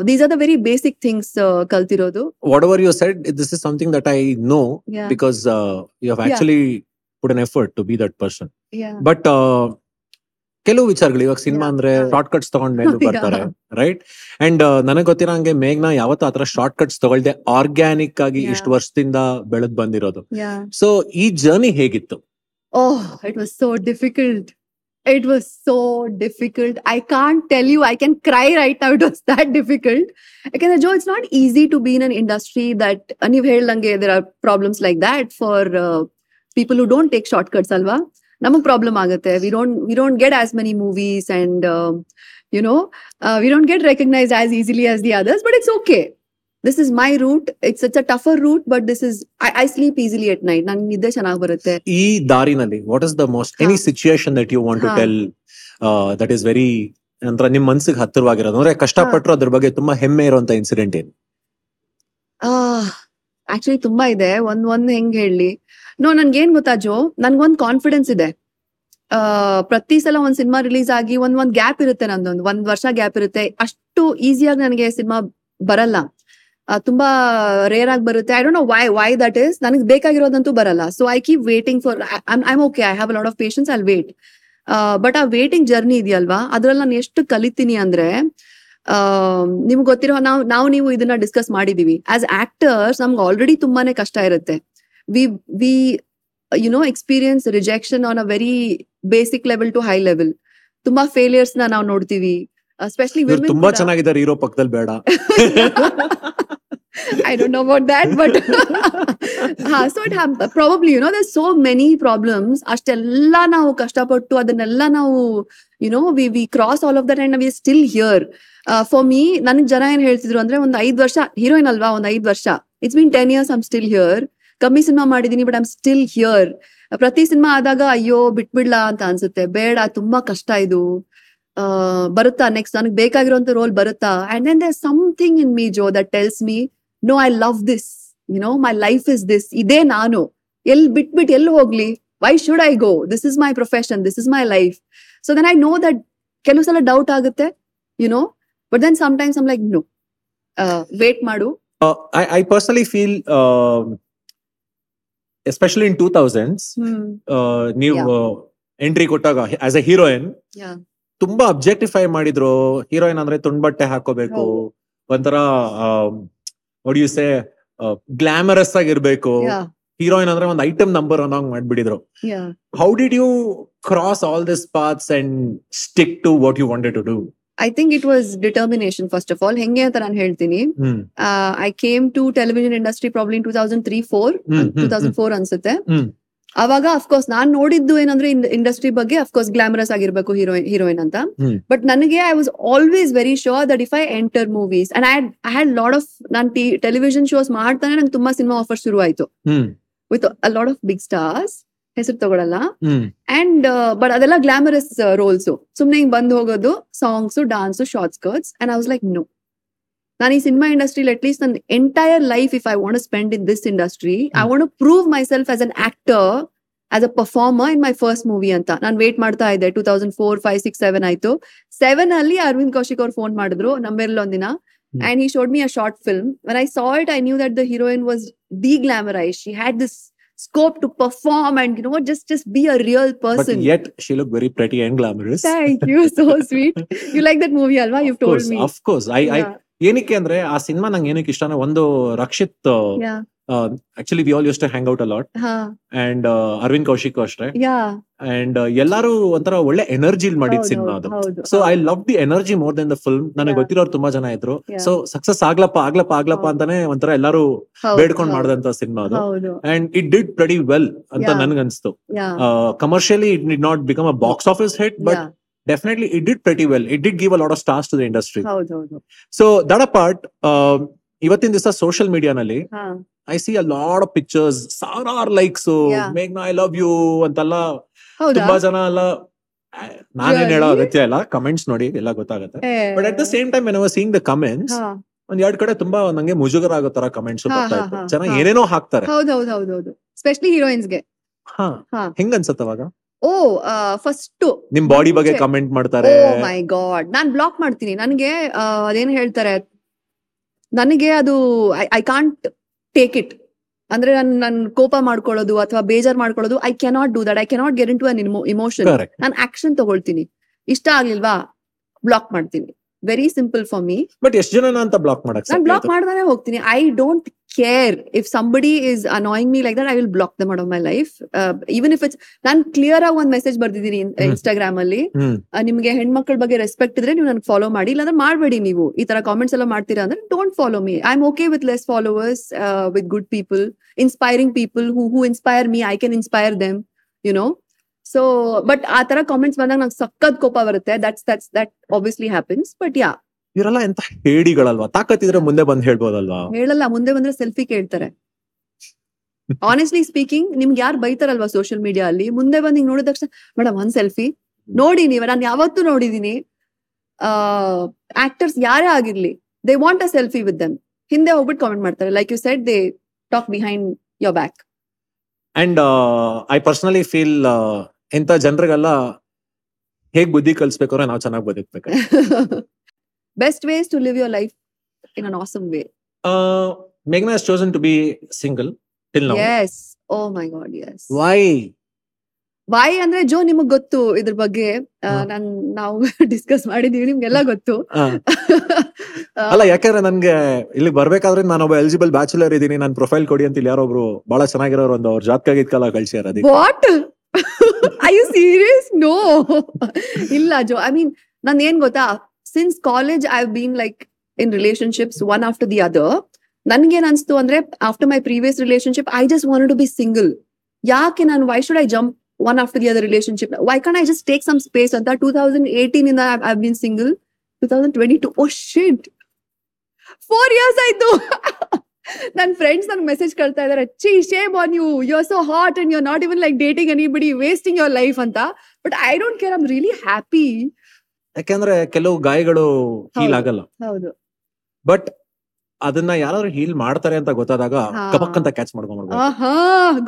These are the very basic things ಕಲ್ತಿರೋದು whatever you said this is something that I know. Because you have. Actually put an effort to be that person. But ಕೆಲವು ವಿಚಾರಗಳು ಇವಾಗ cinema. ಅಂದ್ರೆ. Short cuts ತಗೊಂಡ್ ಮೇಲೆ. ಬರ್ತಾರೆ right and ನನಗೆ ಗೊತ್ತಿರೋ ಹಂಗೆ ಮೇಘ್ನ ಯಾವತ್ತೂ ಆತರ ಶಾರ್ಟ್ ಕಟ್ಸ್ ತಗೊಳ್ದೆ ಆರ್ಗ್ಯಾನಿಕ್ ಆಗಿ ಇಷ್ಟು ವರ್ಷದಿಂದ ಬೆಳೆದ್ ಬಂದಿರೋದು ಸೊ ಈ ಜರ್ನಿ ಹೇಗಿತ್ತು Oh, it was so difficult. It was so difficult. I can't tell you. I can cry right now. It was that difficult. Because Joe, it's not easy to be in an industry that and you've heard Lange, there are problems like that for uh, people who don't take shortcuts, Alva. ನಮಗ್ problem ಆಗುತ್ತೆ we don't we don't get as many movies and you know we don't get recognise as easily as the others but it's okay This is my route it's it's a tougher route but this is I sleep easily at night ನನ್ ನಿದ್ದೆ ಚೆನ್ನಾಗಿ ಬರುತ್ತೆ. ಈ ದಾರಿನಲ್ಲಿ what is the most any. Situation that you want to. Tell that is very ಅಂದ್ರೆ ನಿಮ್ ಮನ್ಸಿಗೆ ಹತ್ತಿರವಾಗಿರೋದು? ಅಂದ್ರೆ ಕಷ್ಟಪಟ್ಟರು ಅದ್ರ ಬಗ್ಗೆ ತುಂಬಾ ಹೆಮ್ಮೆ ಇರುವಂತ ಇನ್ಸಿಡೆಂಟ್ ಏನು? ಆಕ್ಚುಲಿ ತುಂಬಾ ಇದೆ. ಒಂದ್ ಒಂದ್ ಹೆಂಗ್ ಹೇಳಿ. ನೋ ನನ್ಗೇನ್ ಗೊತ್ತಾ ಜೋ? ನನ್ಗೊಂದ್ ಕಾನ್ಫಿಡೆನ್ಸ್ ಇದೆ. ಪ್ರತಿ ಸಲ ಒಂದ್ ಸಿನಿಮಾ ರಿಲೀಸ್ ಆಗಿ ಒಂದ್ ಒಂದ್ ಗ್ಯಾಪ್ ಇರುತ್ತೆ ನಂದೊಂದು. ಒಂದ್ ವರ್ಷ ಗ್ಯಾಪ್ ಇರುತ್ತೆ. ಅಷ್ಟು ಈಸಿಯಾಗಿ ನನಗೆ ಸಿನಿಮಾ ಬರಲ್ಲ. ತುಂಬಾ ರೇರ್ ಆಗಿ ಬರುತ್ತೆ. I don't know why why that is ನನಗೆ ಬೇಕಾಗಿರೋದಂತೂ ಬರಲ್ಲ. So I keep waiting for I'm okay I have lot of patience I wait but ಆ ವೇಟಿಂಗ್ ಜರ್ನಿ ಇದೆಯಲ್ವಾ? ಅದ್ರಲ್ಲಿ ನಾನು ಎಷ್ಟು ಕಲಿತೀನಿ ಅಂದ್ರೆ ನಿಮ್ಗೆ ಗೊತ್ತಿರೋ, ನಾವು ನಾವು ನೀವು ಇದನ್ನ ಡಿಸ್ಕಸ್ ಮಾಡಿದೀವಿ. ಆಸ್ ಆಕ್ಟರ್ಸ್ ನಮ್ಗೆ ಆಲ್ರೆಡಿ ತುಂಬಾನೇ ಕಷ್ಟ ಇರುತ್ತೆ. We we you know experience rejection on a very basic level to high level ತುಂಬಾ ಫೇಲಿಯರ್ಸ್ ನಾವು ನೋಡ್ತೀವಿ. ಎಸ್ಪೆಷಲಿ ಇವ್ರು ತುಂಬಾ ಚೆನ್ನಾಗಿದ್ದಾರೆ ಹೀರೋ ಪಕ್ಕದಲ್ಲಿ ಬೇಡ. I don't know about that, but ha, so it hap- probably, you know, there's so many problems. ಅಷ್ಟೆಲ್ಲ ನಾವು ಕಷ್ಟಪಟ್ಟು ಅದನ್ನೆಲ್ಲ ನಾವು you know we we cross all of that and we still here for me ನನಗೆ ಜನ ಏನ್ ಹೇಳ್ತಿದ್ರು ಅಂದ್ರೆ ಒಂದ್ ಐದ್ ವರ್ಷ ಹೀರೋಯಿನ್ ಅಲ್ವಾ ಒಂದ್ ಐದ್ ವರ್ಷ. It's been ten years I'm still here ಕಮ್ಮಿ ಸಿನಿಮಾ ಮಾಡಿದೀನಿ ಬಟ್ ಐಮ್ ಸ್ಟಿಲ್ ಹಿಯರ್ ಪ್ರತಿ ಸಿನಿಮಾ ಆದಾಗ ಅಯ್ಯೋ ಬಿಟ್ಬಿಡ್ಲಾ ಅಂತ ಅನ್ಸುತ್ತೆ. ಬೇಡ ತುಂಬಾ ಕಷ್ಟ ಇದು. ಆ, ಬರುತ್ತಾ ನೆಕ್ಸ್ಟ್ ನನಗೆ ಬೇಕಾಗಿರುವಂತ ರೋಲ್ ಬರುತ್ತಾ? And then there something in me Joe that tells me no I love this you know my life is this ಇದೇ ನಾನು. ಎಲ್ ಬಿಟ್ಬಿಟ್ಟು ಎಲ್ಲಿ ಹೋಗ್ಲಿ? Why should I go this is my profession this is my life so then I know that ಕೆಲವು ಸಲ doubt ಆಗುತ್ತೆ you know but then sometimes I'm like no wait ಮಾಡು. I personally feel especially in two especially in 2000s, hmm. uh, ನೀವು entry ಕೊಟ್ಟಾಗ as a heroine. ತುಂಬಾ objectify ಮಾಡಿದ್ರು. Heroine ಅಂದ್ರೆ ತುಂಡ್ಬಟ್ಟೆ ಹಾಕೋಬೇಕು. ಒಂಥರ ಯು ಸೇ ಗ್ಲಾಮರಸ್ ಆಗಿರ್ಬೇಕು. ಹೀರೋಯಿನ್ ಅಂದ್ರೆ ಒಂದು ಐಟಮ್ ನಂಬರ್ ಅನ್ನೋಂಗ್ ಮಾಡ್ಬಿಟ್ಟಿದ್ರು. Yeah how did you cross all this paths and stick to what you wanted to do I think it was determination first of all ಹೆಂಗೆ ಅಂತ ನಾನು ಹೇಳ್ತೀನಿ. I came to television industry problem two thousand three four two thousand four ಅನ್ಸುತ್ತೆ. ಅವಾಗ of course ನಾನ್ ನೋಡಿದ್ದು ಏನಂದ್ರೆ industry ಬಗ್ಗೆ ಅಫ್ಕೋರ್ಸ್ ಗ್ಲಾಮರಸ್ ಆಗಿರ್ಬೇಕು ಹೀರೋಯಿನ್ ಹೀರೋಯಿನ್ ಅಂತ. ಬಟ್ ನನಗೆ I was always very sure that if I enter movies and I I had lot of non television shows ಮಾಡ್ತಾನೆ ನಂಗೆ ತುಂಬಾ ಸಿನಿಮಾ ಆಫರ್ ಶುರು ಆಯ್ತು with a lot of big stars ಹೆಸರು ತಗೊಳಲ್ಲ. ಅಂಡ್ ಬಟ್ ಅದೆಲ್ಲ ಗ್ಲಾಮರಸ್ ರೋಲ್ಸ್ ಸುಮ್ನೆ ಹಿಂಗ್ ಬಂದ್ ಹೋಗೋದು songs dance short skirts and I was like no ನಾನು ಈ ಸಿನಿಮಾ ಇಂಡಸ್ಟ್ರಿ ಅಟ್ ಲೀಸ್ಟ್ ನನ್ನ entire life if I want spend in this industry I want prove myself as an actor as a performer in my first movie ಅಂತ. ನಾನು wait ಮಾಡ್ತಾ ಇದ್ದೆ two thousand four five six seven ಆಯ್ತು. Seven ಅಲ್ಲಿ ಅರವಿಂದ್ ಕೌಶಿಕ್ ಅವ್ರು phone ಮಾಡಿದ್ರು ನಂಬೆರ್ಲ್ ಒಂದಿನ. Hmm. And he showed me a short film when I saw it I knew that the heroine was deglamorise she had this scope to perform and you know what just just be a real But person. yet she looked very pretty and glamorous. thank you so sweet. You like that movie alva? You've Of told course, me. of course. I, I yeah. ಏನಕ್ಕೆ ಅಂದ್ರೆ ಆ cinema ನಂಗೆ ಏನಕ್ಕೆ ಇಷ್ಟ ಅಂದ್ರೆ ಒಂದು Rakshit actually we all use to hang out a lot. And Aravind Kaushik ಅಷ್ಟೇ. And ಎಲ್ಲಾರು ಒಂಥರ ಒಳ್ಳೆ ಎನರ್ಜಿ ಮಾಡಿದ ಸಿನಿಮಾ ಅದು. So I. Love the energy more than the film ನನಗೆ ಗೊತ್ತಿರೋರು ತುಂಬಾ ಜನ ಇದ್ರು. ಸೊ ಸಕ್ಸಸ್ ಆಗ್ಲಪ್ಪ ಆಗ್ಲಪ್ಪ ಆಗ್ಲಪ್ಪ ಅಂತಾನೆ ಒಂಥರ ಎಲ್ಲಾರು ಬೇಡ್ಕೊಂಡ್ ಮಾಡಿದಂತ ಸಿನಿಮಾ ಅದು. And it did pretty well ಅಂತ. ನನ್ಗನ್ಸ್ತು. Commercially it did not become a box office hit but definitely it did pretty well it did give off stars to the industry ಹೌದು ಹೌದು so that part ಇವತ್ತಿನ ದಿವಸ social ಮೀಡಿಯಾನಲ್ಲಿ I see a lot of pictures ಸಾವಿರಾರು likes ಮೇಕ್ ಮೇಘ್ನ I love you ಅಂತೆಲ್ಲ ತುಂಬಾ ಜನ ಎಲ್ಲ ನಾನೇನ್ ಹೇಳೋ? ಅಗತ್ಯ ಇಲ್ಲ ಕಮೆಂಟ್ಸ್ ನೋಡಿ ಎಲ್ಲ ಗೊತ್ತಾಗುತ್ತೆ. But at the same time ಏನೋ ಸೀಯಿಂಗ್ ದ ಕಮೆಂಟ್ಸ್ ಒಂದ್ ಎರಡ್ ಕಡೆ ತುಂಬಾ ನಂಗೆ ಮುಜುಗರ ಆಗೋ ತರ ಕಮೆಂಟ್ಸ್ ಜನ. ಏನೇನೋ ಹಾಕ್ತಾರೆ. ಹೌದು ಹೌದು ಹೌದು ಹೌದು ಸ್ಪೆಷಲಿ ಹೀರೋಯಿನ್ಸ್ಗೆ ಹಾ. ಹೆಂಗ್ ಅನ್ಸತ್ತ ಅವಾಗ? ಓ ಫಸ್ಟ್ ನಿಮ್ ಬಾಡಿ ಬಗ್ಗೆ ಕಮೆಂಟ್ ಮಾಡ್ತಾರೆ. ಓ ಮೈ ಗಾಡ್ ನಾನ್ ಬ್ಲಾಕ್ ಮಾಡ್ತೀನಿ. ನನಗೆ ಅದೇನ್ ಹೇಳ್ತಾರೆ? ನನಗೆ ಅದು ಐ ಕಾಂಟ್ ಟೇಕ್ ಇಟ್ ಅಂದ್ರೆ ನನ್ ನನ್ ಕೋಪ ಮಾಡ್ಕೊಳ್ಳೋದು ಅಥವಾ ಬೇಜಾರ್ ಮಾಡ್ಕೊಳ್ಳೋದು I cannot do that I cannot get into an emotion ನಾನು ಆಕ್ಷನ್ ತಗೊಳ್ತೀನಿ. ಇಷ್ಟ ಆಗ್ಲಿಲ್ವಾ? ಬ್ಲಾಕ್ ಮಾಡ್ತೀನಿ. Very simple for me but ಎಷ್ಟು ಜನ ಅಂತ ಬ್ಲಾಕ್ ಮಾಡಕ್ ನಾನು ಬ್ಲಾಕ್ ಮಾಡ್ದಾನೆ ಹೋಗ್ತೀನಿ. I don't care if somebody is annoying me like that I will block them off my life even if it's ನಾನು ಕ್ಲಿಯರ್ ಆಗಿ ಒಂದ್ ಮೆಸೇಜ್ ಬರ್ದಿದ್ದೀನಿ ಇನ್ಸ್ಟಾಗ್ರಾಮ್ ಅಲ್ಲಿ. ನಿಮ್ಗೆ ಹೆಣ್ಮಕ್ಳ ಬಗ್ಗೆ ರೆಸ್ಪೆಕ್ಟ್ ಇದ್ರೆ ನೀವು ನನಗೆ ಫಾಲೋ ಮಾಡಿ. ಇಲ್ಲಾಂದ್ರೆ ಮಾಡಬೇಡಿ ನೀವು. ಈ ತರ ಕಾಮೆಂಟ್ಸ್ ಎಲ್ಲ ಮಾಡ್ತೀರಾ ಅಂದ್ರೆ don't follow me I am okay with less followers with good people inspiring people who who inspire me I can inspire them you know so but ಆ ತರ ಕಾಮೆಂಟ್ಸ್ ಬಂದಾಗ ನಂಗೆ ಸಕ್ಕತ್ ಕೋಪ ಬರುತ್ತೆ. That's that's that obviously happens but yeah ಇವರೆಲ್ಲ ಎಂತ ಏಡಿಗಳಲ್ವಾ ತಾಕತ್ ಇದ್ರೆ ಮುಂದೆ ಬಂದ್ ಹೇಳ್ಬೋದಲ್ವಾ? ಹೇಳಲ್ಲ ಮುಂದೆ ಬಂದ್ರೆ ಸೆಲ್ಫಿ ಕೇಳ್ತಾರೆ. ಆನೆಸ್ಟ್ಲಿ ಸ್ಪೀಕಿಂಗ್ ನಿಮ್ಗೆ ಯಾರು ಬೈತಾರಲ್ವಾ ಸೋಷಿಯಲ್ ಮೀಡಿಯಾ ಅಲ್ಲಿ? ಮುಂದೆ ಬಂದ್ ಹಿಂಗ್ ನೋಡಿದ ತಕ್ಷಣ ಮೇಡಮ್ ಒಂದ್ ಸೆಲ್ಫಿ ನೋಡಿ ನೀವ ನಾನು ಯಾವತ್ತೂ ನೋಡಿದೀನಿ. ಆಕ್ಟರ್ಸ್ ಯಾರೇ ಆಗಿರ್ಲಿ they want a selfie with them ಹಿಂದೆ ಹೋಗ್ಬಿಟ್ಟು ಕಾಮೆಂಟ್ ಮಾಡ್ತಾರೆ. Like you set they talk behind your back and I personally feel ಇಂಥ ಜನರಿಗೆಲ್ಲ ಹೇಗ್ ಬುದ್ಧಿ ಕಲ್ಸ್ಬೇಕು ಅಂದ್ರೆ ನಾವು ಚೆನ್ನಾಗಿ ಬದುಕ್ಬೇಕು. Best ways to live your life in an awesome way ಮೇಘ್ನಾ has chosen to be single till now yes oh my god yes why why ಅಂದ್ರೆ ಜೋ ನಿಮಗ್ ಗೊತ್ತು ಇದ್ರ ಬಗ್ಗೆ. ನಾನ್ ನಾವು ಡಿಸ್ಕಸ್ ಮಾಡಿದೀವಿ ನಿಮ್ಗೆಲ್ಲ ಗೊತ್ತು. ಅಲ್ಲ ಯಾಕಂದ್ರೆ ನನ್ಗೆ ಇಲ್ಲಿ ಬರ್ಬೇಕಾದ್ರೆ ನಾನು ಒಬ್ಬ ಎಲಿಜಿಬಲ್ ಬ್ಯಾಚುಲರ್ ಇದೀನಿ ನನ್ನ ಪ್ರೊಫೈಲ್ ಕೊಡಿ ಅಂತ ಇಲ್ಲಿ ಯಾರೊಬ್ರು ಬಹಳ ಚೆನ್ನಾಗಿರೋರು ಒಂದು ಅವ್ರ ಜಾತಕ ಗೀತ್ಕಲ್ಲ ಕಳ್ಸ್ಯಾರ ಐ ಯು ಸೀರಿಯಸ್ ನೋ ಇಲ್ಲ ಜೋ ಐ ಮೀನ್ ನನ್ ಏನ್ ಗೊತ್ತಾ since college I been like in relationships one after the other ನನ್ಗೇನ್ ಅನ್ಸ್ತು ಅಂದ್ರೆ after my previous relationship I just want to be single ಯಾಕೆ ನಾನು why should I jump one after the other relationship why can't I just take some space ಅಂತ two thousand eighteen ಇಂದ I been single two thousand twenty two oh shit four years ಆಯ್ತು ನನ್ friends ನನ್ಗೆ message ಕಳ್ತಾ ಇದಾರೆ ಚಿ shame on you you are so hot and you are not even like dating anybody wasting your life ಅಂತ. But I don't care I'm really happy ಯಾಕೆಂದ್ರೆ ಕೆಲವು ಗಾಯಗಳು heal ಆಗಲ್ಲ. ಹೌದು. ಬಟ್ ಅದನ್ನ ಯಾರಾದ್ರೂ ಹೀಲ್ ಮಾಡ್ತಾರೆ ಅಂತ ಗೊತ್ತಾದಾಗ. ಕಪಕ್ ಅಂತ ಕ್ಯಾಚ್ ಆಹಾ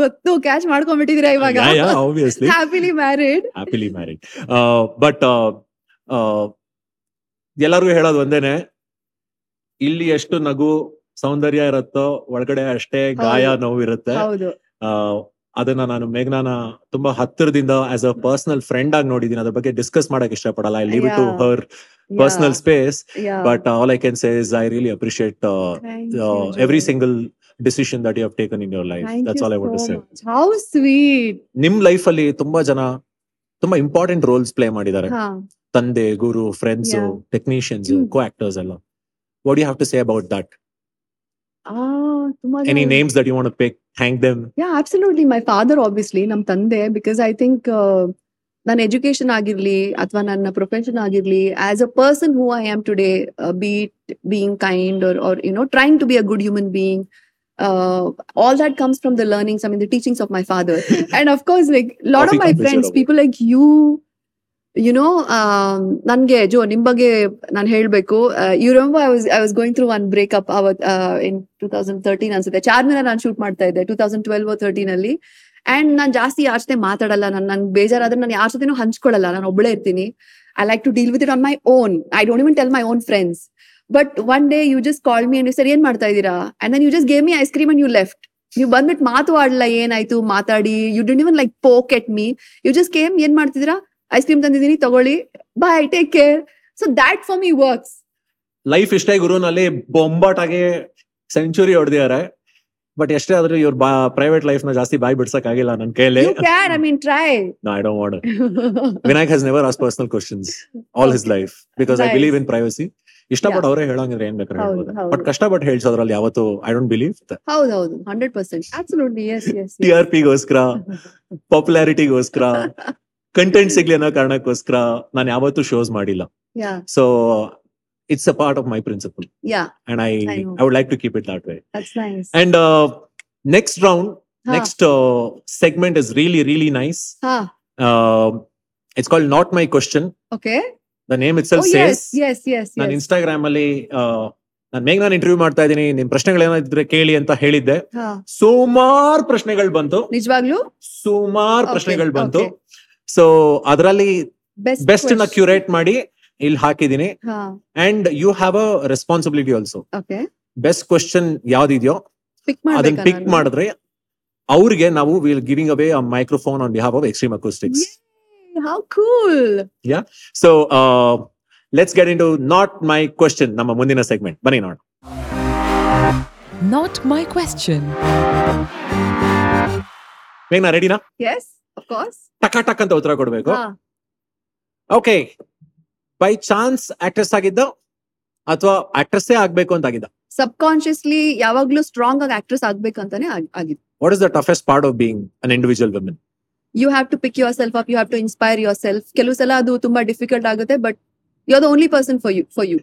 ಗೊತ್ತು. ಕ್ಯಾಚ್ ಮಾಡ್ಕೊಂಡ್ಬಿಟ್ಟಿದೀರಾ ಇವಾಗ? Obviously happily married happily married but ಎಲ್ಲರಿಗೂ ಹೇಳೋದು ಒಂದೇನೆ ಇಲ್ಲಿ ಎಷ್ಟು ನಗು ಸೌಂದರ್ಯ ಇರುತ್ತೋ ಒಳಗಡೆ ಅಷ್ಟೇ ಗಾಯ. ನೋವು ಇರುತ್ತೆ ಅದನ್ನ ನಾನು ಮೇಘ್ನಾನ ತುಂಬಾ ಹತ್ತಿರದಿಂದ ಆಸ್ ಅ ಪರ್ಸನಲ್ ಫ್ರೆಂಡ್ ಆಗಿ ನೋಡಿದೀನಿ ಅದ್ರ ಬಗ್ಗೆ ಡಿಸ್ಕಸ್ ಮಾಡಕ್ ಇಷ್ಟಪಡಲ್ಲ I leave to. Her personal space. But all I can say is I really appreciate every. Single decision that you have taken in your life that's all I want to say. How sweet. ನಿಮ್ life ಅಲ್ಲಿ ತುಂಬಾ ಜನ ತುಂಬಾ important roles play ಮಾಡಿದ್ದಾರೆ ಹಾ. ತಂದೆ ಗುರು friends. Technicians. Co actors ಎಲ್ಲ what you have to say about that ಆ, ತುಂಬಾ ಎನಿ ಜನ- names that you want pick thank them yeah absolutely my father obviously ನಮ್ ತಂದೆ ಬಿಕಾಸ್ ಐ ಥಿಂಕ್ ನನ್ನ ಎಜುಕೇಶನ್ ಆಗಿರ್ಲಿ ಅಥವಾ ನನ್ನ ಪ್ರೊಫೆಷನ್ ಆಗಿರ್ಲಿ as a person who I am today be it being kind or you know trying to be a good human being uh, all that comes from the learnings i mean the teachings of my father and of course like a lot of Coffee my cup is friends your people like you you know um, ನನ್ಗೆ ಜೋ ನಿಮ್ ಬಗ್ಗೆ ನಾನು ಹೇಳ್ಬೇಕು. You remember I was I was going through one breakup ಅವತ್ in two thousand thirteen ಅನ್ಸುತ್ತೆ. ಚಾರ್ಮಿನ ನಾನು shoot ಮಾಡ್ತಾ ಇದ್ದೆ ಟೂ ತೌಸಂಡ್ ಟ್ವೆಲ್ವ್ ತರ್ಟೀನ್ ಅಲ್ಲಿ. ಅಂಡ್ ನಾನು ಜಾಸ್ತಿ ಯಾರ ಜೊತೆ ಮಾತಾಡಲ್ಲ ನಾನು ನನ್ ಬೇಜಾರಾದ್ರೆ ನಾನು ಯಾರ ಜೊತೆನೂ ಹಂಚ್ಕೊಳ್ಳಲ್ಲ ನಾನು ಒಬ್ಳೆ ಇರ್ತೀನಿ. I like to deal with it on my own I don't even tell my own friends but one day you just call me and sir ಏನ್ ಮಾಡ್ತಾ ಇದ್ದೀರಾ? And then you just gave me ice cream and you left ನೀವು ಬಂದ್ಬಿಟ್ಟು ಮಾತು ಆಡಲ್ಲ ಏನಾಯ್ತು? ಮಾತಾಡಿ you didn't even like poke at me you just gave ಏನ್ ಮಾಡ್ತಿದ್ದೀರಾ? ಐಸ್ ಕ್ರೀಮ್ ತಂದಿದ್ದೀನಿ ತಗೊಳ್ಳಿ. Bye take care so that for me works life ಇಷ್ಟೇ ಗುರುನಲ್ಲಿ ಬೊಂಬಾಟಾಗಿ ಸೆಂಚುರಿ ಹೊಡೆದಿದ್ದಾರೆ. ಬಟ್ ಎಷ್ಟೇ ಆದ್ರೂ ಇವ್ರ ಬಾ ಪ್ರೈವೇಟ್ ಲೈಫ್ನ ಜಾಸ್ತಿ ಬಾಯಿ ಬಿಡ್ಸಕ್ ಆಗಿಲ್ಲ ನನ್ ಕೈಲಿ you can I mean try I don't want Vinayak has never as personal questions all his life because I. Believe in privacy ಇಷ್ಟಪಟ್ಟು ಅವರೇ ಹೇಳಂಗಿದ್ರೆ ಏನ್ ಬೇಕಾದ್ರೆ ಬಟ್ ಕಷ್ಟಪಟ್ಟು ಹೇಳ್ಸೋದ್ರಲ್ಲಿ ಯಾವತ್ತು ಐ ಡೋಂಟ್ ಬಿಲೀವ್ ಹೌದು ಹೌದು ಹಂಡ್ರೆಡ್ ಪರ್ಸೆಂಟ್ ಟಿ ಆರ್ ಪಿಗೋಸ್ಕರ ಪಾಪ್ಯುಲಾರಿಟಿಗೋಸ್ಕರ ಕಂಟೆಂಟ್ ಸಿಗ್ಲಿ ಅನ್ನೋ ಕಾರಣಕ್ಕೋಸ್ಕರ ನಾನು ಯಾವತ್ತೂ ಶೋಸ್ ಮಾಡಿಲ್ಲ. So it's a part of my principle and I I would like to keep it that way and next round next segment is really really nice it's called not my question okay the name it's says ನಾನು Instagram ಅಲ್ಲಿ ನಾನು ಮೇಘ ನಾನು interview ಮಾಡ್ತಾ ಇದ್ದೀನಿ. ನಿಮ್ ಪ್ರಶ್ನೆಗಳು ಏನಾದ್ರೆ ಕೇಳಿ ಅಂತ ಹೇಳಿದ್ದೆ. ಸುಮಾರು ಪ್ರಶ್ನೆಗಳು ಬಂತು. ನಿಜವಾಗ್ಲೂ? ಸುಮಾರು ಪ್ರಶ್ನೆಗಳು ಬಂತು. ಸೊ ಅದರಲ್ಲಿ ಬೆಸ್ಟ್ನ ಕ್ಯೂರೇಟ್ ಮಾಡಿ ಇಲ್ಲಿ ಹಾಕಿದೀನಿ. And you have a responsibility also okay best question ಯಾವ್ದಿದೆಯೋ pick ಅದನ್ನ ಪಿಕ್ ಮಾಡಿದ್ರೆ ಅವ್ರಿಗೆ ನಾವು will giving away a microphone on behalf of extreme acoustics how cool so let's get into not my question ನಮ್ಮ ಮುಂದಿನ segment ಬನ್ನಿ ನೋಡ. Not my question. ಮೇಘ್ನಾ ರೆಡಿನಾ S of course ಟಕ ಟಕ್ ಅಂತ ಉತ್ತರ ಕೊಡ್ಬೇಕು. ಓಕೆ ಬೈ ಚಾನ್ಸ್ ಆಕ್ಟ್ರೆಸ್ ಆಗಿದ್ದ ಅಥವಾ ಆಕ್ಟ್ರೆಸ್ಸೇ ಆಗ್ಬೇಕು ಅಂತ ಆಗಿದ್ದ? ಸಬ್ ಕಾನ್ಶಿಯಸ್ಲಿ ಯಾವಾಗ್ಲೂ ಸ್ಟ್ರಾಂಗ್ ಆಗಿ ಆಕ್ಟ್ರೆಸ್ ಆಗ್ಬೇಕಂತಾನೆ ಅಂತಾನೆ ಆಗಿತ್ತು what is the toughest part of being an individual women you have to pick yourself up you have to inspire yourself ಕೆಲವು ಸಲ ಅದು ತುಂಬಾ ಡಿಫಿಕಲ್ಟ್ ಆಗುತ್ತೆ but you are the only person for you for you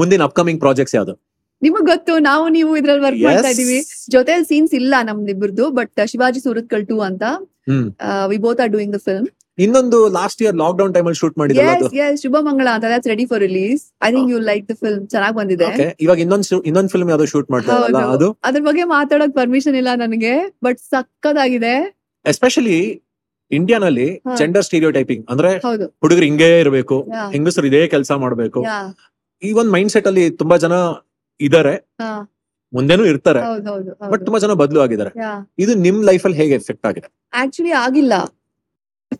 ಮುಂದಿನ upcoming projects ಯಾವ್ದು? ನಿಮಗ್ ಗೊತ್ತು ನಾವು ನೀವು ಇದ್ರಲ್ಲಿ ವರ್ಕ್ ಮಾಡ್ತಾ. ಇದೀವಿ ಜೊತೆಲಿ ಸೀನ್ಸ್ ಇಲ್ಲ ನಮ್ದಿಬ್ರದ್ದು ಬಟ್ ಶಿವಾಜಿ ಸೂರತ್ಕಲ್ ಟು ಅಂತ. We both are doing the film ಇನ್ನೊಂದು last year lockdown time ಅಲ್ಲಿ ಶೂಟ್ ಎಸ್ ಶುಭ ಮಂಗಳ ಅಂತ that's ready for release I think you like the film ಚೆನ್ನಾಗಿ ಬಂದಿದೆ. ಓಕೆ ಇವಾಗ ಇನ್ನೊಂದು ಇನ್ನೊಂದು ಫಿಲ್ಮ್ ಯಾವ್ದೋ ಶೂಟ್ ಮಾಡ್ತಾ ಅದು? ಅದ್ರ ಬಗ್ಗೆ ಮಾತಾಡೋಕ್ ಪರ್ಮಿಷನ್ ಇಲ್ಲ ನನಗೆ ಬಟ್ ಸಕ್ಕದಾಗಿದೆ. ಎಸ್ಪೆಷಲಿ ಇಂಡಿಯಾನಲ್ಲಿ. ಜೆಂಡರ್ ಸ್ಟೀರಿಯೋ ಟೈಪಿಂಗ್ ಅಂದ್ರೆ ಹುಡುಗರು ಹಿಂಗೇ ಇರಬೇಕು ಹೆಂಗಸರು ಇದೇ ಕೆಲಸ ಮಾಡಬೇಕು. ಈ ಒಂದ್ ಮೈಂಡ್ ಸೆಟ್ ಅಲ್ಲಿ ತುಂಬಾ ಜನ ಇದಾರೆ ಮುಂದೆನೂ ಇರ್ತಾರೆ ಬಟ್ ತುಂಬಾ ಜನ ಬದಲು ಆಗಿದ್ದಾರೆ ಇದು ನಿಮ್ ಲೈಫ್ ಅಲ್ಲಿ ಹೇಗೆ ಎಫೆಕ್ಟ್ ಆಗಿದೆ? ಆಕ್ಚುಲಿ ಆಗಿಲ್ಲ.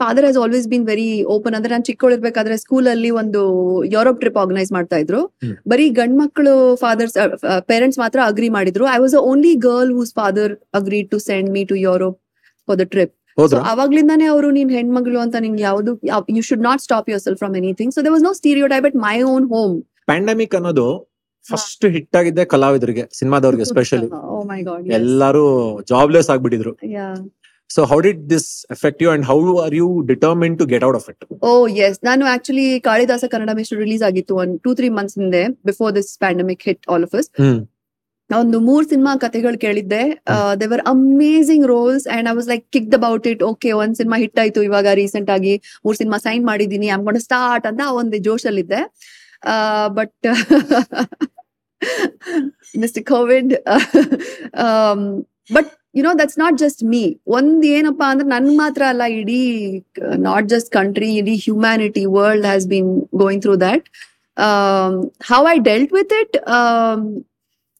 Father has always been very open ಅಂದ್ರೆ ನಾನು ಚಿಕ್ಕವಳಿರ್ಬೇಕಾದ್ರೆ ಸ್ಕೂಲ್ ಅಲ್ಲಿ ಒಂದು ಯುರೋಪ್ ಟ್ರಿಪ್ ಆರ್ಗನೈಸ್ ಮಾಡ್ತಾ ಇದ್ರು. ಬರೀ ಗಂಡ್ ಮಕ್ಕಳು ಫಾದರ್ಸ್ ಪೇರೆಂಟ್ಸ್ ಮಾತ್ರ ಅಗ್ರಿ ಮಾಡಿದ್ರು. I was only girl whose father agree to send me to Europe for the trip ಅವಾಗ್ಲಿಂದಾನೆ ಅವಾಗ್ಲಿಂದಾನೇ ಅವರು ನಿನ್ ಹೆಣ್ಮಗಳು ಅಂತ ನಿಂಗೆ ಯಾವುದು you should not stop yourself from anything so they was no stereotype at my own home pandemic ಅನ್ನೋದು first hit ಆಗಿದ್ದೆ ಕಲಾವಿದರಿಗೆ ಸಿನಿಮಾದವ್ರಿಗೆ ಎಸ್ಪೆಷಲಿ ಎಲ್ಲಾರು jobless ಆಗ್ಬಿಟ್ಟಿದ್ರು. Yeah. So how did this effect you and how are you determine to get out of it oh yes ನಾನು actually Kalidasa Kannada mister release ಆಗಿತ್ತು one two three months ಹಿಂದೆ before this pandemic hit all of us ಒಂದು ಮೂರ್ cinema ಕಥೆಗಳು ಕೇಳಿದ್ದೆ. They were amazing roles and I was like kick about it okay ಒಂದ್ cinema hit ಆಯ್ತು ಇವಾಗ recent ಆಗಿ ಮೂರ್ ಸಿನಿಮಾ ಸೈನ್ ಮಾಡಿದೀನಿ ಐಮ್ ಸ್ಟಾರ್ಟ್ ಅಂತ ಒಂದು ಒಂದು ಜೋಶಲ್ಲಿದ್ದೆ. But mister Covid but you know that's not just me ಒಂದ್ ಏನಪ್ಪಾ ಅಂದ್ರೆ ನನ್ ಮಾತ್ರ ಅಲ್ಲ ಇಡೀ ನಾಟ್ ಜಸ್ಟ್ ಕಂಟ್ರಿ ಇಡೀ humanity world has been going through that how I dealt with it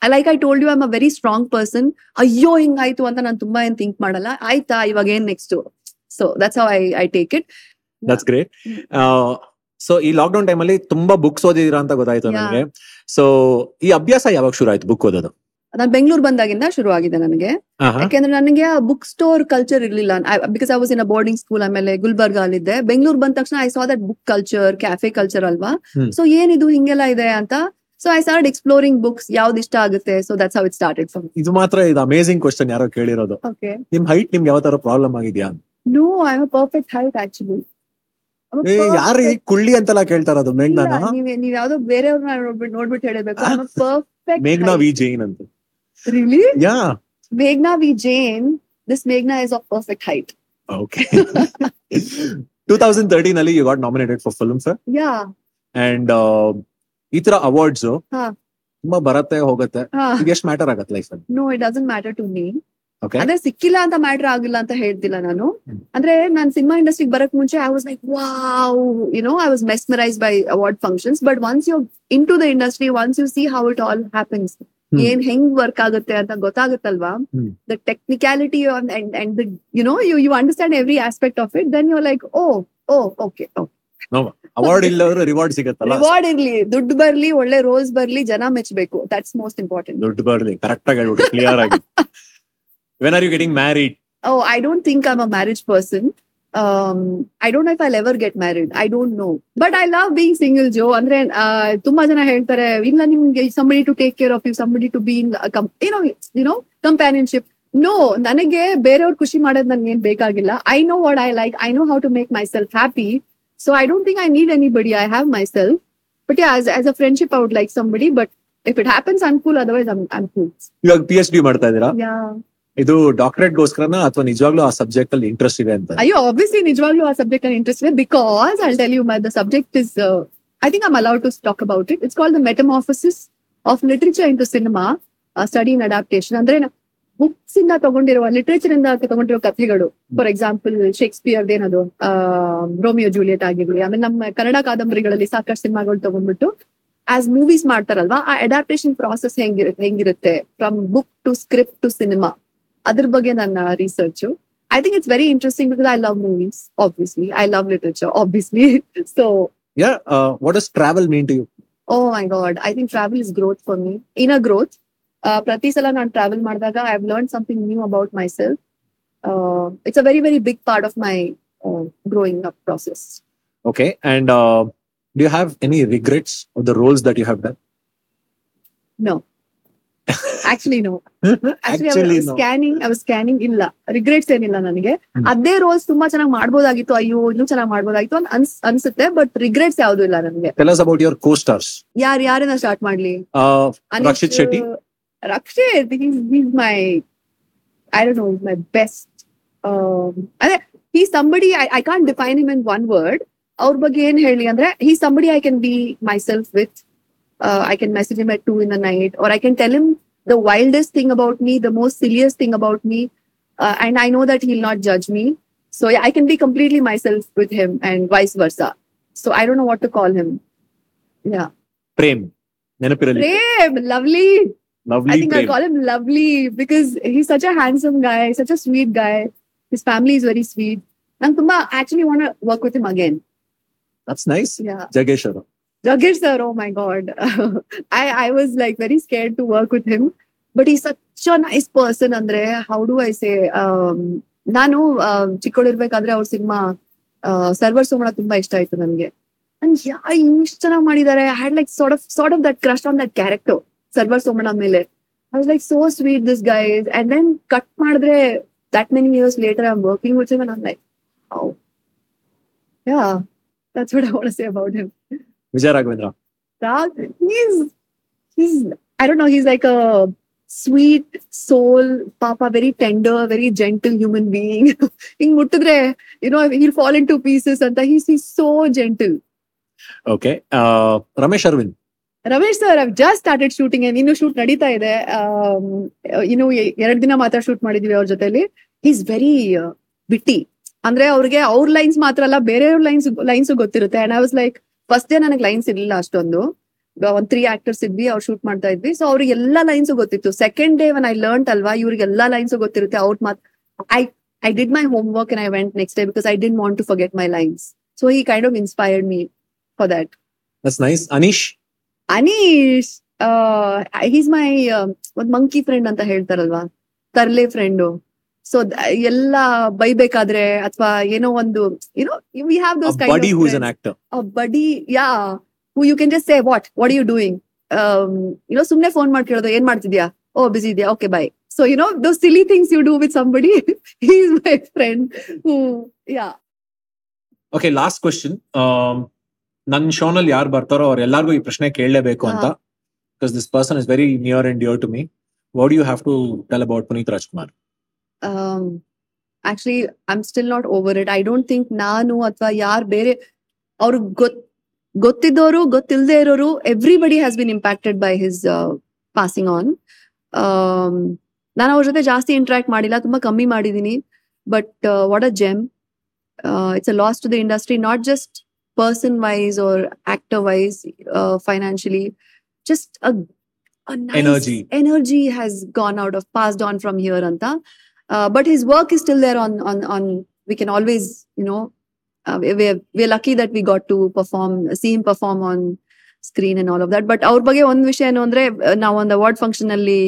like I told you I'm a very strong person ಅಯ್ಯೋ ಹಿಂಗಾಯ್ತು ಅಂತ ನಾನು ತುಂಬಾ ಏನ್ ಥಿಂಕ್ ಮಾಡಲ್ಲ. ಆಯ್ತಾ ಇವಾಗ ಏನ್ next so that's how I I take it that's great so ಈ ಲಾಕ್ ಡೌನ್ ಟೈಮಲ್ಲಿ ತುಂಬಾ ಬುಕ್ಸ್ ಓದಿದಿರಾ ಅಂತ ಗೊತ್ತಾಯ್ತು ನನಗೆ. ಸೊ ಈ ಅಭ್ಯಾಸ ಯಾವಾಗ ಶುರು ಆಯ್ತು ಬುಕ್ ಓದೋದು? ನಾನು ಬೆಂಗಳೂರು ಬಂದಾಗಿಂದ ಶುರು ಆಗಿದೆ ನನಗೆ ಯಾಕೆಂದ್ರೆ ನನಗೆ ಆ ಬುಕ್ ಸ್ಟೋರ್ ಕಲ್ಚರ್ ಇರ್ಲಿಲ್ಲ. Because I was in a boarding school ಆಮೇಲೆ ಗುಲ್ಬರ್ಗ ಅಲ್ಲಿದ್ದೆ. ಬೆಂಗಳೂರು ಬಂದ ತಕ್ಷಣ I saw that book culture cafe culture ಅಲ್ವಾ. ಸೊ ಏನಿದು ಹಿಂಗೆಲ್ಲ ಇದೆ ಅಂತ. So I start exploring books ಯಾವ್ದು ಇಷ್ಟ ಆಗುತ್ತೆ? So that's how it started ಇದು ಮಾತ್ರ ಇದು ಅಮೇಸಿಂಗ್ ಕ್ವಶನ್ ಯಾರೋ ಕೇಳಿರೋದು. ನಿಮ್ ಹೈಟ್ ನಿಮ್ಗೆ ಯಾವ ತರ ಪ್ರಾಬ್ಲಮ್ ಆಗಿದ್ಯಾ no I have perfect height actually ಏ ಯಾರು ಈ ಕುಳ್ಳಿ ಅಂತೆಲ್ಲ ಕೇಳ್ತಾರ ಅದು ಮೇಘ್ನಾನ? ನೀವ್ ನೀವ್ ಯಾವ್ದೋ ಬೇರೆಯವ್ರನ್ನ ನೋಡ್ಬಿಟ್ಟು ನೋಡ್ಬಿಟ್ಟು ಹೇಳಬೇಕು. ಪರ್ಫೆಕ್ಟ್ ಮೇಘ್ನಾ ವಿ ಜೈನ್ ಅಂತ. Really yeah. ಮೇಘ್ನಾ V Jain this ಮೇಘ್ನಾ is of perfect height okay two thousand thirteen ಅಲ್ಲಿ you got nominated for film sir yeah and ಈ ತರ ಅವಾರ್ಡ್ಸ್ ಹಾ. ತುಂಬಾ ಬರತ್ತೆ ಹೋಗತ್ತೆ. ಹಾ. ಈಗ ಎಷ್ಟು ಮ್ಯಾಟರ್ ಆಗತ್ತೆ ಲೈಫ್ ಅಲ್ಲಿ? No it doesn't matter to me okay ಅಂದ್ರೆ ಸಿಕ್ಕಿಲ್ಲ ಅಂತ ಮ್ಯಾಟರ್ ಆಗಿಲ್ಲ ಅಂತ ಹೇಳ್ತಿಲ್ಲ ನಾನು. ಅಂದ್ರೆ ನಾನ್ ಸಿನಿಮಾ ಇಂಡಸ್ಟ್ರಿಗೆ ಬರಕ್ ಮುಂಚೆ I was like wow you know I was mesmerise by award functions but once you into the industry once you see how it all happens. ಏನ್ ಹೆಂಗ್ ವರ್ಕ್ ಆಗುತ್ತೆ ಅಂತ ಗೊತ್ತಾಗುತ್ತಲ್ವಾ. The technicality and and you know you you understand every aspect of it then you like oh oh okay award ಇಲ್ಲವರು reward ಸಿಗತ್ತಲ್ಲ? Reward ಇರ್ಲಿ. ದುಡ್ಡು ಬರ್ಲಿ ಒಳ್ಳೆ rose ಬರ್ಲಿ ಜನ ಮೆಚ್ಚಬೇಕು ದಟ್ಸ್ ಮೋಸ್ಟ್ ಇಂಪಾರ್ಟೆಂಟ್ ದುಡ್ಡು ಬರ್ಲಿ. ಕರೆಕ್ಟ್ ಆಗಿ ಕ್ಲಿಯರ್ ಆಗಿ. When are you getting married? Oh, I don't think I'm a marriage person. Um, I don't know if I'll ever get married. I don't know. But I love being single, Joe. ಅಂದ್ರೆ ತುಂಬಾ ಜನ ಹೇಳ್ತಾರೆ ಇಲ್ಲ ನಿಮ್ಗೆ somebody to take care of you, somebody to be in, a com- you know, you know, companionship. No, ನನಗೆ ಬೇರೆಯವ್ರು ಖುಷಿ ಮಾಡೋದ್ ನನ್ಗೆ ಏನ್ ಬೇಕಾಗಿಲ್ಲ. I know what I like. I know how to make myself happy. So I don't think I need anybody. I have myself. But yeah, as, as a friendship, I would like somebody. But if it happens, I'm cool. Otherwise, I'm, I'm cool. ಇವಾಗ P H D ಮಾಡ್ತಾ ಇದ್ದೀರಾ Yeah. ಇದು doctorate ಗೋಸ್ಕರನ ಅಥವಾ ನಿಜವಾಗ್ಲೂ ಆ subject ಅಲ್ಲಿ interest ಇದೆ ಅಂತ? ಅಯ್ಯೋ ಆಬ್ವಿಯಸ್ಲಿ ನಿಜವಾಗ್ಲೂ ಆ ಸಬ್ಜೆಕ್ಟ್ ಅಲ್ಲಿ ಇಂಟ್ರೆಸ್ಟ್ ಇದೆ because I tell you my the subject is I think I'm allowed to talk about it it's call the metamorphosis of literature into cinema study in adaptation ಅಂದ್ರೆ books ಇಂದ ತಗೊಂಡಿರುವ literature ಇಂದ ತಗೊಂಡಿರೋ ಕಥೆಗಳು. For example Shakespeare ಏನದು? Romeo Juliet ಆಗಿರ್ಲಿ. ಆಮೇಲೆ ನಮ್ಮ ಕನ್ನಡ ಕಾದಂಬರಿಗಳಲ್ಲಿ ಸಾಕಷ್ಟು ಸಿನಿಮಾಗಳು ತಗೊಂಡ್ಬಿಟ್ಟು ಆಸ್ ಮೂವೀಸ್ ಮಾಡ್ತಾರಲ್ವಾ, ಆ ಅಡಾಪ್ಟೇಷನ್ ಪ್ರಾಸೆಸ್ ಹೆಂಗಿರುತ್ತೆ ಹೆಂಗಿರುತ್ತೆ? From book to script to cinema ಅದ್ರ ಬಗ್ಗೆ ನನ್ನ research I think it's very interesting because I love movies, obviously. I love literature, obviously. so, yeah what is travel mean to you oh my God, I think travel is growth for me. Inner growth. Uh, ಪ್ರತಿ ಸಲ ನಾನು travel ಮಾಡಿದಾಗ I have learn something new about myself it's a very very big part of my growing up process okay and do you have any regrets of the roles that you have done actually no actually scanning scanning ಇಲ್ಲ regrets ಏನಿಲ್ಲ ನನಗೆ. ಅದೇ rolls ತುಂಬಾ ಚೆನ್ನಾಗಿ ಮಾಡ್ಬೋದಾಗಿತ್ತು ಅಯ್ಯೋ ಇನ್ನೂ ಚೆನ್ನಾಗಿ ಮಾಡ್ಬೋದಾಗಿತ್ತು ಅಂತ ಅನ್ಸ್ ಅನ್ಸುತ್ತೆ ಬಟ್ ರಿಗ್ರೆಟ್ಸ್ ಯಾವ್ದು ಇಲ್ಲ ನನಗೆ tell about your co stars ಯಾರು ಯಾರನ್ನ ಸ್ಟಾರ್ಟ್ ಮಾಡ್ಲಿ Rakshit Shetty Rakshit Rakshit, he's, he's my, I don't know, he's my best. Um, ಅದೇ he's somebody I can't define him him in one word. ಅವ್ರ ಬಗ್ಗೆ ಏನ್ ಹೇಳಿ ಅಂದ್ರೆ he's somebody I can be myself with. Uh, I can message him at two in the night, or I can tell him the wildest thing about me, the most silliest thing about me, uh, and I know that he'll not judge me. So yeah, I can be completely myself with him, and vice versa. So I don't know what to call him. Yeah. Prem. Prem, lovely. Lovely. I think I'll call him lovely because he's such a handsome guy, such a sweet guy. His family is very sweet. And Tumba, actually want to work with him again. That's nice. Yeah. Jageshwara. Jagir sir, oh my god. I, I was like very scared to work with him. But he's such a nice person ಅಂದ್ರೆ do I say um, ನಾನು ಚಿಕ್ಕವಳಿರ್ಬೇಕಾದ್ರೆ ಅವ್ರ cinema server ಸೋಮಣ ತುಂಬಾ ಇಷ್ಟ ಆಯ್ತು ನನಗೆ. And ಯಾ ಇಷ್ಟು ಚೆನ್ನಾಗಿ ಮಾಡಿದ್ದಾರೆ I had like sort of sort of that crush on that character server Somanna ಮೇಲೆ. I was like so sweet this guys and then cut ಮಾಡಿದ್ರೆ that many years later I am working with him like yeah that's what i want to say about him Vijay Raghavendra Rag, he's he's I don't know, he's like a sweet soul, papa, very tender, very gentle human being. ಹಿಂಗ್ ಮುಟ್ಟಿದ್ರೆ, you know, he'll into pieces ಅಂತ. He's he's so gentle okay Ramesh Aravind Ramesh sir I've just started shooting ಇನ್ನು shoot ನಡೀತಾ ಇದೆ. Am, ಇನ್ನು ಎರಡ್ ದಿನ ಮಾತ್ರ ಶೂಟ್ ಮಾಡಿದೀವಿ ಅವ್ರ ಜೊತೆಲಿ. ಈಸ್ ವೆರಿ ಬಿಟ್ಟಿ ಅಂದ್ರೆ ಅವ್ರಿಗೆ ಅವ್ರ ಲೈನ್ಸ್ ಮಾತ್ರ ಅಲ್ಲ ಬೇರೆಯವ್ರ ಲೈನ್ಸ್ ಲೈನ್ಸ್ ಗೊತ್ತಿರುತ್ತೆ. And I was like first day ನನಗೆ ಲೈನ್ಸ್ ಇರ್ಲಿಲ್ಲ ಅಷ್ಟೊಂದು. ಒಂದ್ ತ್ರೀ ಆಕ್ಟರ್ಸ್ ಇದ್ವಿ ಅವ್ರು ಶೂಟ್ ಮಾಡ್ತಾ ಇದ್ವಿ. ಸೊ ಅವ್ರಿಗೆ ಎಲ್ಲಾ ಲೈನ್ಸ್ ಗೊತ್ತಿತ್ತು. Second day one I learn ಅಲ್ವಾ ಇವ್ರಿಗೆ ಎಲ್ಲಾ ಲೈನ್ಸ್ ಗೊತ್ತಿರುತ್ತೆ. ಅವ್ರ ಮಾತ್ I I did my homework and I went next day because I didn't want to forget my lines so ಈ kind of inspired me for that nice Anish Anish he's my ಒಂದ್ monkey friend ಅಂತ ಹೇಳ್ತಾರಲ್ವಾ? ತರ್ಲೆ friend so ಎಲ್ಲ ಬೈಬೇಕಾದ್ರೆ ಅಥವಾ ಏನೋ ಒಂದು ಏನೋ we have those ಬಡಿ ಹೂ is an actor buddy yeah who you can just say what what you doing ಏನೋ ಸುಮ್ನೆ ಫೋನ್ ಮಾಡಿ ಕೇಳೋದು ಏನ್ ಮಾಡ್ತಿದ್ಯಾ? ಓ ಬಿಸಿ ಇದೆಯಾ? Okay bye so you know those silly things you do with somebody is my friend who yeah okay last question ನನ್ ಶೋನಲ್ಲಿ ಯಾರು ಬರ್ತಾರೋ ಅವ್ರ ಎಲ್ಲಾರ್ಗು ಈ ಪ್ರಶ್ನೆ ಕೇಳಲೇಬೇಕು ಅಂತ. Because this person is very near and dear to me what you have to tell about Puneeth Rajkumar um I am still not over it I don't think ನಾನು ಅಥವಾ ಯಾರು ಬೇರೆ ಅವ್ರು ಗೊತ್ ಗೊತ್ತಿದ್ದವರು ಗೊತ್ತಿಲ್ಲದೆ ಇರೋರು everybody has been impacted by his passing on ನಾನು ಅವ್ರ ಜೊತೆ ಜಾಸ್ತಿ ಇಂಟ್ರಾಕ್ಟ್ ಮಾಡಿಲ್ಲ ತುಂಬಾ ಕಮ್ಮಿ ಮಾಡಿದೀನಿ but what a gem it's a loss to the industry not just person wise or actor wise financially just energy has gone out of passed on from here here anta uh, but his work is still there on on on we can always you know uh, we- we're we're lucky that we got to perform see him perform on screen and all of that. But ಅವ್ರ ಬಗ್ಗೆ ಒಂದ್ ವಿಷಯ ಏನು ಅಂದ್ರೆ ನಾವು ಒಂದು award function ಅಲ್ಲಿ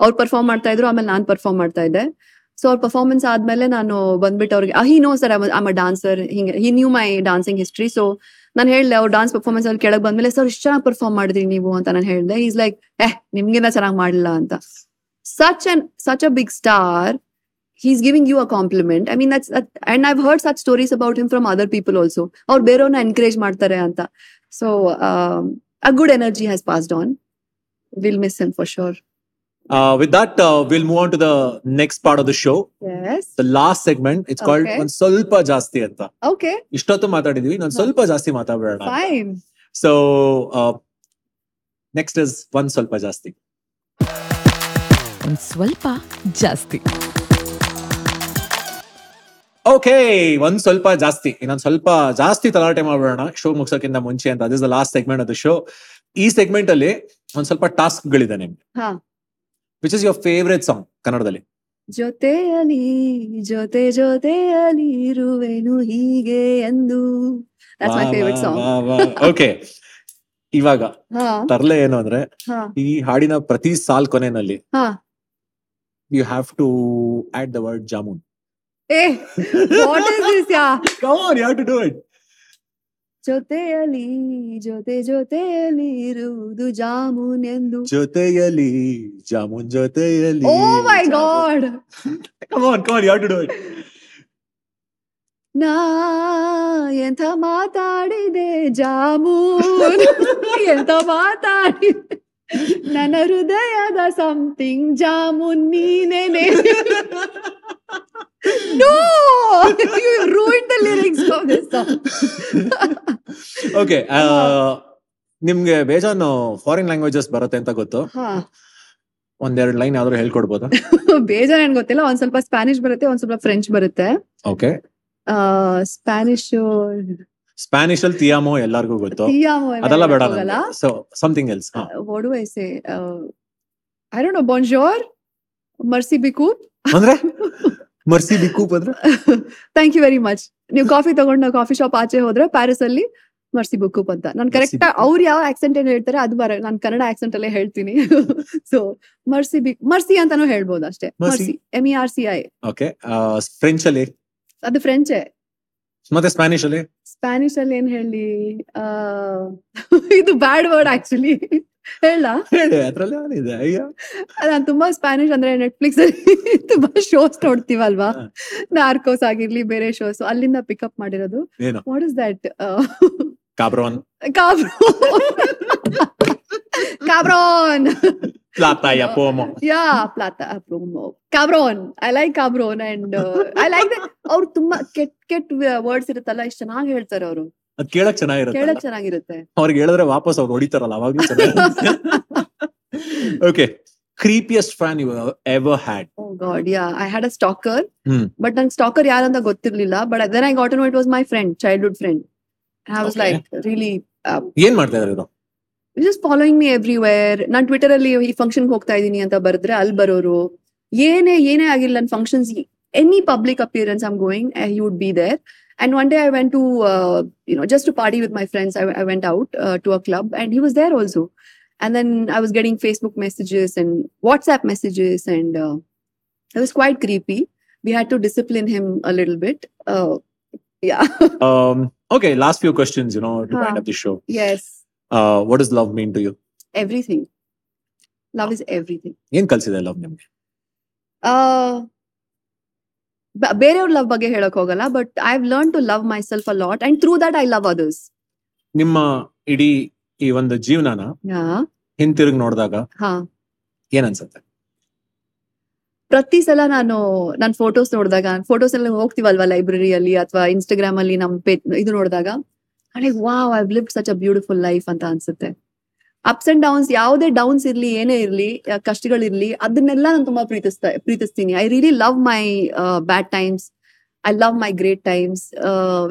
ಅವ್ರು ಪರ್ಫಾರ್ಮ್ ಮಾಡ್ತಾ ಇದ್ರು ಆಮೇಲೆ ನಾನ್ ಪರ್ಫಾರ್ಮ್ ಮಾಡ್ತಾ ಇದ್ದೆ. ಸೊ ಅವ್ರ ಪರ್ಫಾರ್ಮೆನ್ಸ್ ಆದ್ಮೇಲೆ ನಾನು ಬಂದ್ಬಿಟ್ಟು ಅವ್ರಿಗೆ he know sir am a dancer ಹಿಂಗೆ he knew my dancing history so ನಾನು ಹೇಳಿದೆ ಅವ್ರ ಡಾನ್ಸ್ ಪರ್ಫಾರ್ಮೆನ್ಸ್ ಅಲ್ಲಿ ಕೆಳಗೆ ಬಂದ್ಮೇಲೆ ಸರ್ ಇಷ್ಟು ಚೆನ್ನಾಗಿ ಪರ್ಫಾರ್ಮ್ ಮಾಡಿದ್ರಿ ನೀವು ಅಂತ ನಾನು ಹೇಳ್ದೆ. ಈಸ್ ಲೈಕ್ ಏ ನಿಮ್ಗಿಂತ ಚೆನ್ನಾಗಿ ಮಾಡಲಿಲ್ಲ ಅಂತ. Such an such a big star he's giving you a compliment. I mean, that's that, and I've heard such stories about him from other people also. ಅವ್ರು ಬೇರೆಯವ್ರನ್ನ ಎನ್ಕರೇಜ್ ಮಾಡ್ತಾರೆ ಅಂತ so a good energy has passed on. We'll miss him for sure. With that will move on to the next part of the show Yes. The last segment it's called Okay. ಒಂದ್ ಸ್ವಲ್ಪ ಜಾಸ್ತಿ ಅಂತ Okay. ಇಷ್ಟೊತ್ತು ಮಾತಾಡಿದ್ವಿ ನಾನು ಸ್ವಲ್ಪ ಜಾಸ್ತಿ ಮಾತಾಡೋಣ Fine. ಸೊ ನೆಕ್ಸ್ಟ್ ಇಸ್ ಒಂದ್ ಸ್ವಲ್ಪ ಜಾಸ್ತಿ ಒಂದ್ ಸ್ವಲ್ಪ ಜಾಸ್ತಿ. ಓಕೆ ಒಂದ್ ಸ್ವಲ್ಪ ಜಾಸ್ತಿ. ಇನ್ನೊಂದ್ ಸ್ವಲ್ಪ ಜಾಸ್ತಿ ತಲಾಟೆ ಮಾಡ್ಬಿಡೋಣ. ಶೋ ಮುಗಿಸೋಕ್ಕಿಂತ ಮುಂಚೆ ಅಂತ. This the last segment of the show ಈ ಸೆಗ್ಮೆಂಟ್ ಅಲ್ಲಿ ಒಂದ್ ಸ್ವಲ್ಪ ಟಾಸ್ಕ್ ಗಳಿದೆ ನಿಮ್ಗೆ. ಹಾ. Which is your favourite song ಕನ್ನಡದಲ್ಲಿ? ಜೊತೆಯಲ್ಲಿ ಜೊತೆ ಜೊತೆಯಲ್ಲಿ ಇರುವೆನು ಹೀಗೆ ಎಂದು. ಓಕೆ ಇವಾಗ ಹಾ. ತರ್ಲೆ ಏನು ಅಂದ್ರೆ ಈ ಹಾಡಿನ ಪ್ರತಿ ಸಾಲ್ ಕೊನೆನಲ್ಲಿ ಹಾ have to add the word jamun. Hey, what is this, yeah? Come on, you have to do it. ಜೊತೆಯಲಿ ಜೊತೆ ಜೊತೆಯಲಿ ಇರುವುದು ಜಾಮೂನ್ ಎಂದು ಜೊತೆಯಲಿ ಜಾಮೂನ್ ಜೊತೆಯಲಿ ಓ my god come on come on you have to do it. ನಾ ಎಂತ ಮಾತಾಡಿದೆ ಜಾಮೂನ್ ಎಂತ ಮಾತಾಡಿದೆ ನನ್ನ ಹೃದಯದ ಸಮಥಿಂಗ್ ಜಾಮೂನ್ ನೀನೇನೆ no. You the lyrics of this song okay ನಿಮ್ಗೆ ಬೇಜಾನು ಫಾರಿನ್ ಲ್ಯಾಂಗ್ವೇಜಸ್ ಬರುತ್ತೆ ಅಂತ ಗೊತ್ತು. ಒಂದೆರಡು ಲೈನ್ ಯಾವ್ದಾದ್ರು ಹೇಳ್ಕೊಡ್ಬೋದಾ? ಬೇಜಾನ್ ಏನ್ ಗೊತ್ತಿಲ್ಲ ಒಂದ್ ಸ್ವಲ್ಪ ಸ್ಪ್ಯಾನಿಶ್ ಬರುತ್ತೆ ಒಂದ್ ಸ್ವಲ್ಪ ಫ್ರೆಂಚ್ ಬರುತ್ತೆ. ಓಕೆ ಸ್ಪ್ಯಾನಿಶ್ ಸ್ಪ್ಯಾನಿಷ್ ಅಲ್ಲಿ ತಿಯಾಮೋ ಎಲ್ಲಾರ್ಗೂ ಗೊತ್ತು. ಅದೆಲ್ಲ ಬೇಡ so something else what do I say I don't know. Mercy ಬಿಕೂಪ್. ಅಂದ್ರೆ? ಮರ್ಸಿ ಬಿಕೂಪ್ ಅಂದ್ರೆ? ಥ್ಯಾಂಕ್ ಯು ವೆರಿ ಮಚ್ ನೀವು ಕಾಫಿ ತಗೊಂಡು ಕಾಫಿ ಶಾಪ್ ಆಚೆ ಹೋದ್ರೆ ಪ್ಯಾರಿಸ್ ಅಲ್ಲಿ ಮರ್ಸಿ ಬುಕ್ಕು ಅಂತ. ನಾನು ಕರೆಕ್ಟ್. ಅವ್ರು ಯಾವ ಆಕ್ಸೆಂಟ್ ಏನ್ ಹೇಳ್ತಾರೆ ಅದು ಬರ ನಾನು ಕನ್ನಡ ಆಕ್ಸೆಂಟ್ ಅಲ್ಲೇ ಹೇಳ್ತೀನಿ. ಸೊ ಮರ್ಸಿ ಬಿ ಮರ್ಸಿ ಅಂತಾನು ಹೇಳ್ಬೋದು ಅಷ್ಟೇ. Mercy M E R C I okay French ಅಲ್ಲಿ? ಅದು ಫ್ರೆಂಚೇ ಮತ್ತೆ ಸ್ಪ್ಯಾನಿಷ್ ಅಲ್ಲಿ? ಸ್ಪ್ಯಾನಿಷ್ ಅಲ್ಲಿ ಏನ್ ಹೇಳಿ? ಆ, ಇದು ಬ್ಯಾಡ್ ವರ್ಡ್ ಆಕ್ಚುಲಿ ಹೇಳ. ನಾನ್ ತುಂಬಾ ಸ್ಪ್ಯಾನಿಷ್ ಅಂದ್ರೆ ನೆಟ್ಫ್ಲಿಕ್ಸ್ ಅಲ್ಲಿ ತುಂಬಾ ಶೋಸ್ ನೋಡ್ತೀವಲ್ವಾ. ನಾರ್ಕೋಸ್ ಆಗಿರ್ಲಿ ಬೇರೆ ಶೋಸ್ ಅಲ್ಲಿಂದ ಪಿಕಪ್ ಮಾಡಿರೋದು. ವಾಟ್ ಇಸ್ ದಟ್ ಕಾಬ್ರೋನ್ ಕಾಬ್ರೋನ್ ಪ್ಲಾತಾ ಯಾ ಪೋಮೋ ಯಾ ಪ್ಲಾತಾ I like I and uh, I like that. ಅವ್ರು ತುಂಬಾ ಕೆಟ್ ಕೆಟ್ ವರ್ಡ್ಸ್ ಇರುತ್ತಲ್ಲ ಇಷ್ಟ ಚೆನ್ನಾಗಿ ಹೇಳ್ತಾರೆ ಅವರು. ಅದ್ ಕೇಳಕ್ ಚೆನ್ನಾಗಿರುತ್ತೆ ಕೇಳಕ್ ಚೆನ್ನಾಗಿರುತ್ತೆ. ಅವ್ರಿಗೆ ಹೇಳಿದ್ರೆ ವಾಪಸ್ ಅವ್ರು ಹೊಡಿತಾರಲ್ಲ ಅವಾಗ್ಲೂ okay creepiest fan you ever had oh god yeah I had a stalker. But ನಂಗೆ ಸ್ಟಾಕರ್ ಯಾರಂತ ಗೊತ್ತಿರ್ಲಿಲ್ಲ but then I got know it was my friend childhood friend I was. Like really ಏನ್ ಮಾಡ್ತಾ ಇದಾರೆ ಜಸ್ಟ್ ಫಾಲೋಯಿಂಗ್ ಮಿ ಎವ್ರಿವೇರ್ ನಾನ್ Twitter ಅಲ್ಲಿ ಈ function ಹೋಗ್ತಾ ಇದೀನಿ ಅಂತ ಬರೆದ್ರೆ ಅಲ್ಲಿ ಬರೋರು ಏನೇ ಏನೇ ಆಗಿಲ್ಲ ನನ್ನ functions any public appearance I'm going he would be there and one day I went to you know just to party with my friends I went out to a club and he was there also and then I was getting Facebook messages and WhatsApp messages, and uh, it was quite creepy. We had to discipline him a little bit. Uh, yeah. Okay last few questions you know to ಹಾ. Wind up the show yes. What is love mean to you Everything. Love is everything. ಏನ್ ಕಲ್ಸಿದೆ love ನಿಮ್ಗೆ? Uh, ಬ- ಬೇರೆಯವ್ರ love ಬಗ್ಗೆ ಹೇಳಕ್ ಹೋಗಲ್ಲ but I have learn to love myself a lot and through that I love others ನಿಮ್ಮ ಇಡೀ ಈ ಒಂದು ಜೀವನನ ಹಿಂತಿರುಗಿ ನೋಡಿದಾಗ ಹಾ. ಏನ್ ಅನ್ಸುತ್ತೆ? ಪ್ರತಿ ಸಲ ನಾನು ನನ್ನ ಫೋಟೋಸ್ ನೋಡಿದಾಗ ಫೋಟೋಸ್ ಎಲ್ಲ ಹೋಗ್ತೀವಲ್ವಾ ಲೈಬ್ರರಿಯಲ್ಲಿ ಅಥವಾ ಇನ್ಸ್ಟಾಗ್ರಾಮ್ ಅಲ್ಲಿ ನಮ್ ಪೇ ಇದು ನೋಡಿದಾಗ like wow I live such a beautiful life ಅಂತ ಅನ್ಸುತ್ತೆ. ಅಪ್ಸ್ ಅಂಡ್ ಡೌನ್ಸ್ ಯಾವುದೇ ಡೌನ್ಸ್ ಇರ್ಲಿ ಏನೇ ಇರ್ಲಿ ಆ, ಕಷ್ಟಗಳಿರ್ಲಿ ಅದನ್ನೆಲ್ಲ ನಾನು ತುಂಬಾ ಪ್ರೀತಿಸ್ತಾ ಪ್ರೀತಿಸ್ತೀನಿ. I really love my bad times I love my great times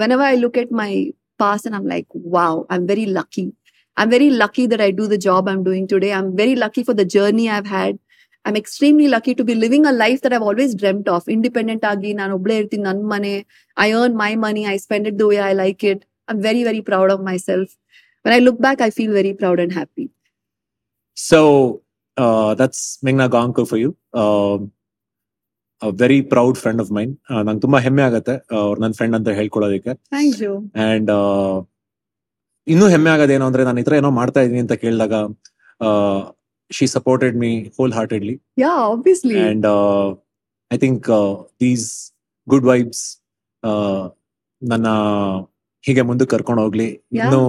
whenever I look at my past and I'm like wow I am very lucky I am very lucky that I do the job I am doing today I am very lucky for the journey I have had I am extremely lucky to be living a life that I've always dreamt of independent ಆಗಿ ನಾನು ಒಬ್ಳೇ ಇರ್ತೀನಿ ನನ್ನ ಮನೆ. I earn my money I spend it the way I like it I very very very proud of myself when I look back I feel very proud and happy so that's ಮೆಗ್ನಾ Gaonkar for you very proud friend of mine ನಂಗೆ ತುಂಬಾ ಹೆಮ್ಮೆ ಆಗುತ್ತೆ ಅವ್ರು ನನ್ನ friend ಅಂತ ಹೇಳ್ಕೊಳ್ಳೋದಕ್ಕೆ and ಇನ್ನೂ ಹೆಮ್ಮೆ ಆಗೋದೇನು ಅಂದ್ರೆ ನಾನು ಈ ತರ ಏನೋ ಮಾಡ್ತಾ ಇದೀನಿ ಅಂತ ಕೇಳಿದಾಗ she supported me wholeheartedly and I think these good vibes ನನ್ನ ಹೀಗೆ ಮುಂದಕ್ಕೆ ಕರ್ಕೊಂಡು ಹೋಗ್ಲಿ. ಇನ್ನು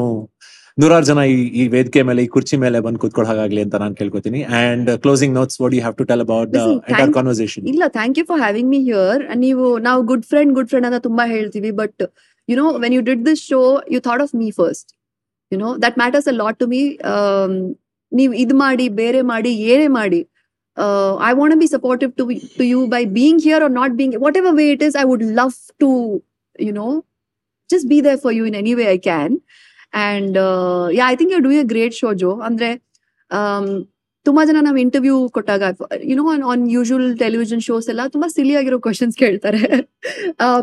ನೂರಾರು ಜನ ಈ ಈ ವೇದಿಕೆ ಮೇಲೆ ಈ ಕುರ್ಚಿ ಮೇಲೆ ಬಂದು ಕೂತ್ಕೊಳ್ಳೋ ಹಾಗಾಗ್ಲಿ ಅಂತ ನಾನು ಕೇಳ್ಕೊತೀನಿ. And closing notes what you have to tell about entire conversation ಇಲ್ಲ thank you for having me here ನೀವು ನಾವು ಗುಡ್ ಫ್ರೆಂಡ್ ಗುಡ್ ಫ್ರೆಂಡ್ ಅಂತ ತುಂಬಾ ಹೇಳ್ತೀವಿ but you know when you did this show you thought of me first you know that matters a lot to me ನೀವು ಇದು ಮಾಡಿ ಬೇರೆ ಮಾಡಿ ಏನೇ ಮಾಡಿ I want be supportive to to you by being here or not being whatever way it is I would love to you know just be there for you in any way I can. And uh, yeah, I think you're doing a great show, Joe. um, ತುಂಬಾ ಜನ ನಾವು interview ಕೊಟ್ಟಾಗ you know on on usual television shows ಎಲ್ಲ ತುಂಬಾ silly ಆಗಿರೋ questions ಕೇಳ್ತಾರೆ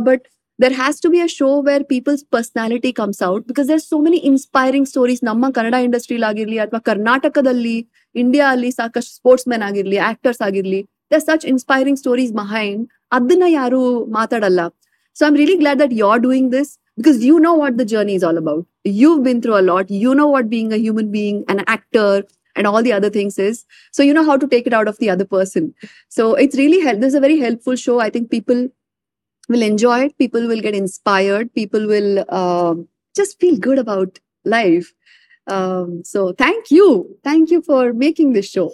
but there has to be a show where peoples personality comes out because there so many inspiring stories ನಮ್ಮ ಕನ್ನಡ ಇಂಡಸ್ಟ್ರಿಲಿ ಆಗಿರ್ಲಿ ಅಥವಾ ಕರ್ನಾಟಕದಲ್ಲಿ ಇಂಡಿಯಾ ಅಲ್ಲಿ ಸಾಕಷ್ಟು ಸ್ಪೋರ್ಟ್ಸ್ ಮೆನ್ ಆಗಿರ್ಲಿ ಆಕ್ಟರ್ಸ್ ಆಗಿರ್ಲಿ there such inspiring stories behind ಅದನ್ನ ಯಾರು ಮಾತಾಡಲ್ಲ so I'm really glad that you are doing this because you know what the journey is all about. You've been through a lot. You know what being a human being, an actor, and all the other things is. So you know how to take it out of the other person. So it's really help. This is a very helpful show. I think people will enjoy it. People will get inspired. People will um, just feel good about life. Um, so thank you, thank you for making this show.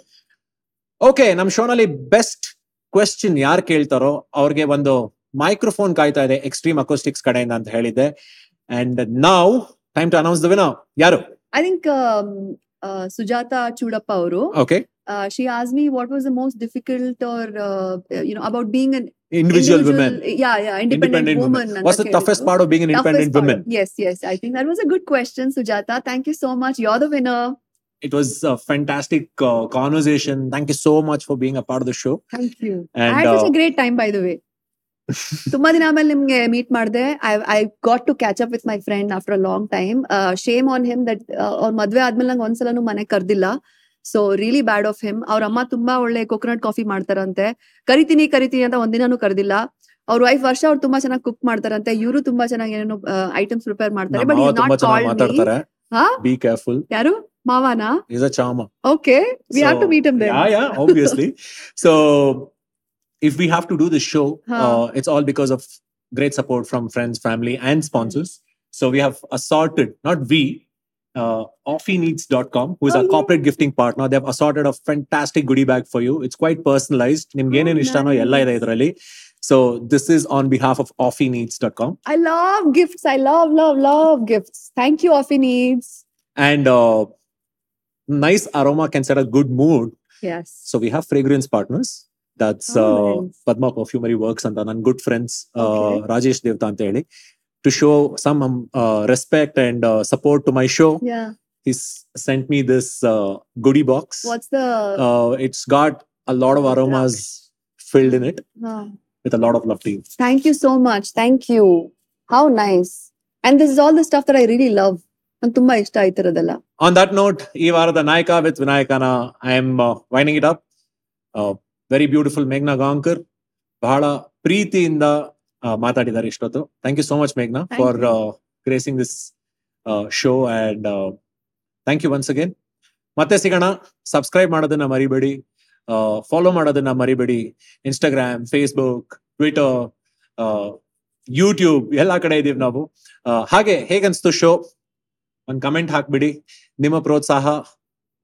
Okay ನಮ್ ಶೋನಲ್ಲಿ best question ಯಾರು ಕೇಳ್ತಾರೋ ಅವ್ರಿಗೆ ಒಂದು Microphone ಕಾಯ್ತಾ ಇದೆ extreme acoustics, ಕಡೆಯಿಂದ ಅಂತ ಹೇಳಿದ್ದೆ. And And now, time to announce the winner. I I think um, uh, Choodappa ಅವರು. Okay. Uh, she asked me what was the most difficult or uh, you know about being an individual, woman. Yeah yeah independent, woman, what's the toughest part of being an independent woman? Yes yes i think that was a good question sujata. Thank you so much. You're the winner. It was a fantastic conversation. Thank you so much for being a part of the show. Thank you. And, i had a great time by the way. ತುಂಬಾ ದಿನ ಆಮೇಲೆ ನಿಮ್ಗೆ meet ಮಾಡಿದೆ. I I got to catch up with my friend after a long time shame on him that ಅವ್ರ ಮದ್ವೆ ಆದ್ಮೇಲೆ ನಂಗೆ ಒಂದ್ಸಲನು ಮನೆ ಕರ್ದಿಲ್ಲ. So really bad of him ಅವ್ರ ಅಮ್ಮ ತುಂಬಾ ಒಳ್ಳೆ ಕೊಕೊನಟ್ ಕಾಫಿ ಮಾಡ್ತಾರಂತೆ. ಕರಿತೀನಿ ಕರಿತೀನಿ ಅಂತ ಒಂದಿನೂ ಕರ್ದಿಲ್ಲ. ಅವ್ರ ವೈಫ್ ವರ್ಷ ಅವ್ರು ತುಂಬಾ ಚೆನ್ನಾಗಿ ಕುಕ್ ಮಾಡ್ತಾರಂತೆ. ಇವರು ತುಂಬಾ ಚೆನ್ನಾಗಿ ಏನೇನೋ ಐಟಮ್ಸ್ ಪ್ರಿಪೇರ್ ಮಾಡ್ತಾರೆ. ಬಟ್ ನಾಟ್ ಚೆನ್ನಾಗಿ ಕಾಲ್ಡ್ ಬಿ ಕೇರ್ಫುಲ್ ಯಾರು? ಮಾವಾನಾ? Is a ಚಾಮ okay we have to meet him there yeah yeah so if we have to do this show, Huh. uh, it's all because of great support from friends, family, and sponsors. So we have assorted, not we, uh, offieneeds.com, who is Oh, our yeah. corporate gifting partner. They've assorted a fantastic goodie bag for you. It's quite personalized. ನಿಮ್ಗೆ ಏನೇನ್ Oh, ಇಷ್ಟನೋ ಎಲ್ಲ ಇದೆ nice. ಇದರಲ್ಲಿ. So this is on behalf of offieneeds.com. I love gifts. I love, love, love gifts. Thank you, Offie Needs. And uh, nice aroma can set a good mood Yes. So we have fragrance partners. That's Oh, uh, nice. Padma Perfumery Works and ನನ್ನ good friends uh, Okay. Rajesh Devta ಅಂತ ಹೇಳಿ to show some um, uh, respect and uh, support to my show. Yeah. He's sent me this uh, goodie box. What's the? Uh, it's got a lot of aromas filled in it Ah. with a lot of love to you. Thank you so much. Thank you. How nice. And this is all the stuff that I really love. ನಂಗೆ ತುಂಬಾ ಇಷ್ಟ ಆಯ್ತಿರೋದೆಲ್ಲ On that note, ಈ ವಾರದ ನಾಯಕ with ವಿನಾಯಕನ I am uh, winding it up. Beautiful very beautiful ಮೇಘ್ನಾ ಗಾಂಕರ್ ಬಹಳ ಪ್ರೀತಿಯಿಂದ ಮಾತಾಡಿದ್ದಾರೆ ಇಷ್ಟೊತ್ತು. Thank you so much ಮೇಘ್ನಾ for gracing this show and thank you once again ಮತ್ತೆ ಸಿಗೋಣ ಸಬ್ಸ್ಕ್ರೈಬ್ ಮಾಡೋದನ್ನ ಮರಿಬೇಡಿ ಫಾಲೋ ಮಾಡೋದನ್ನ ಮರಿಬೇಡಿ. ಇನ್ಸ್ಟಾಗ್ರಾಮ್ ಫೇಸ್ಬುಕ್ ಟ್ವಿಟರ್ ಯೂಟ್ಯೂಬ್ ಎಲ್ಲ ಕಡೆ ಇದೀವಿ ನಾವು. ಹಾಗೆ ಹೇಗನ್ಸ್ತು ಶೋ ಒಂದ್ ಕಮೆಂಟ್ ಹಾಕ್ಬಿಡಿ. ನಿಮ್ಮ ಪ್ರೋತ್ಸಾಹ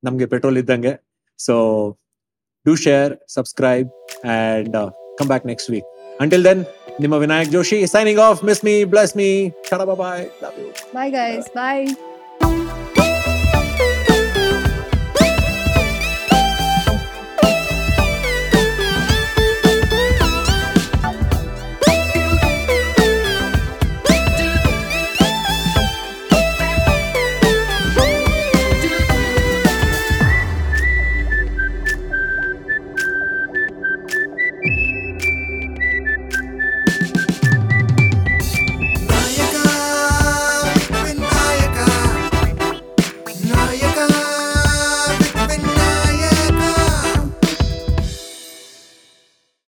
ನಮ್ಗೆ ಪೆಟ್ರೋಲ್ ಇದ್ದಂಗೆ. So do share, subscribe, and uh, come back next week. Until then, Nima Joshi signing off. Miss me, bless me. Shara, bye bye. Love you. Bye, guys. Bye.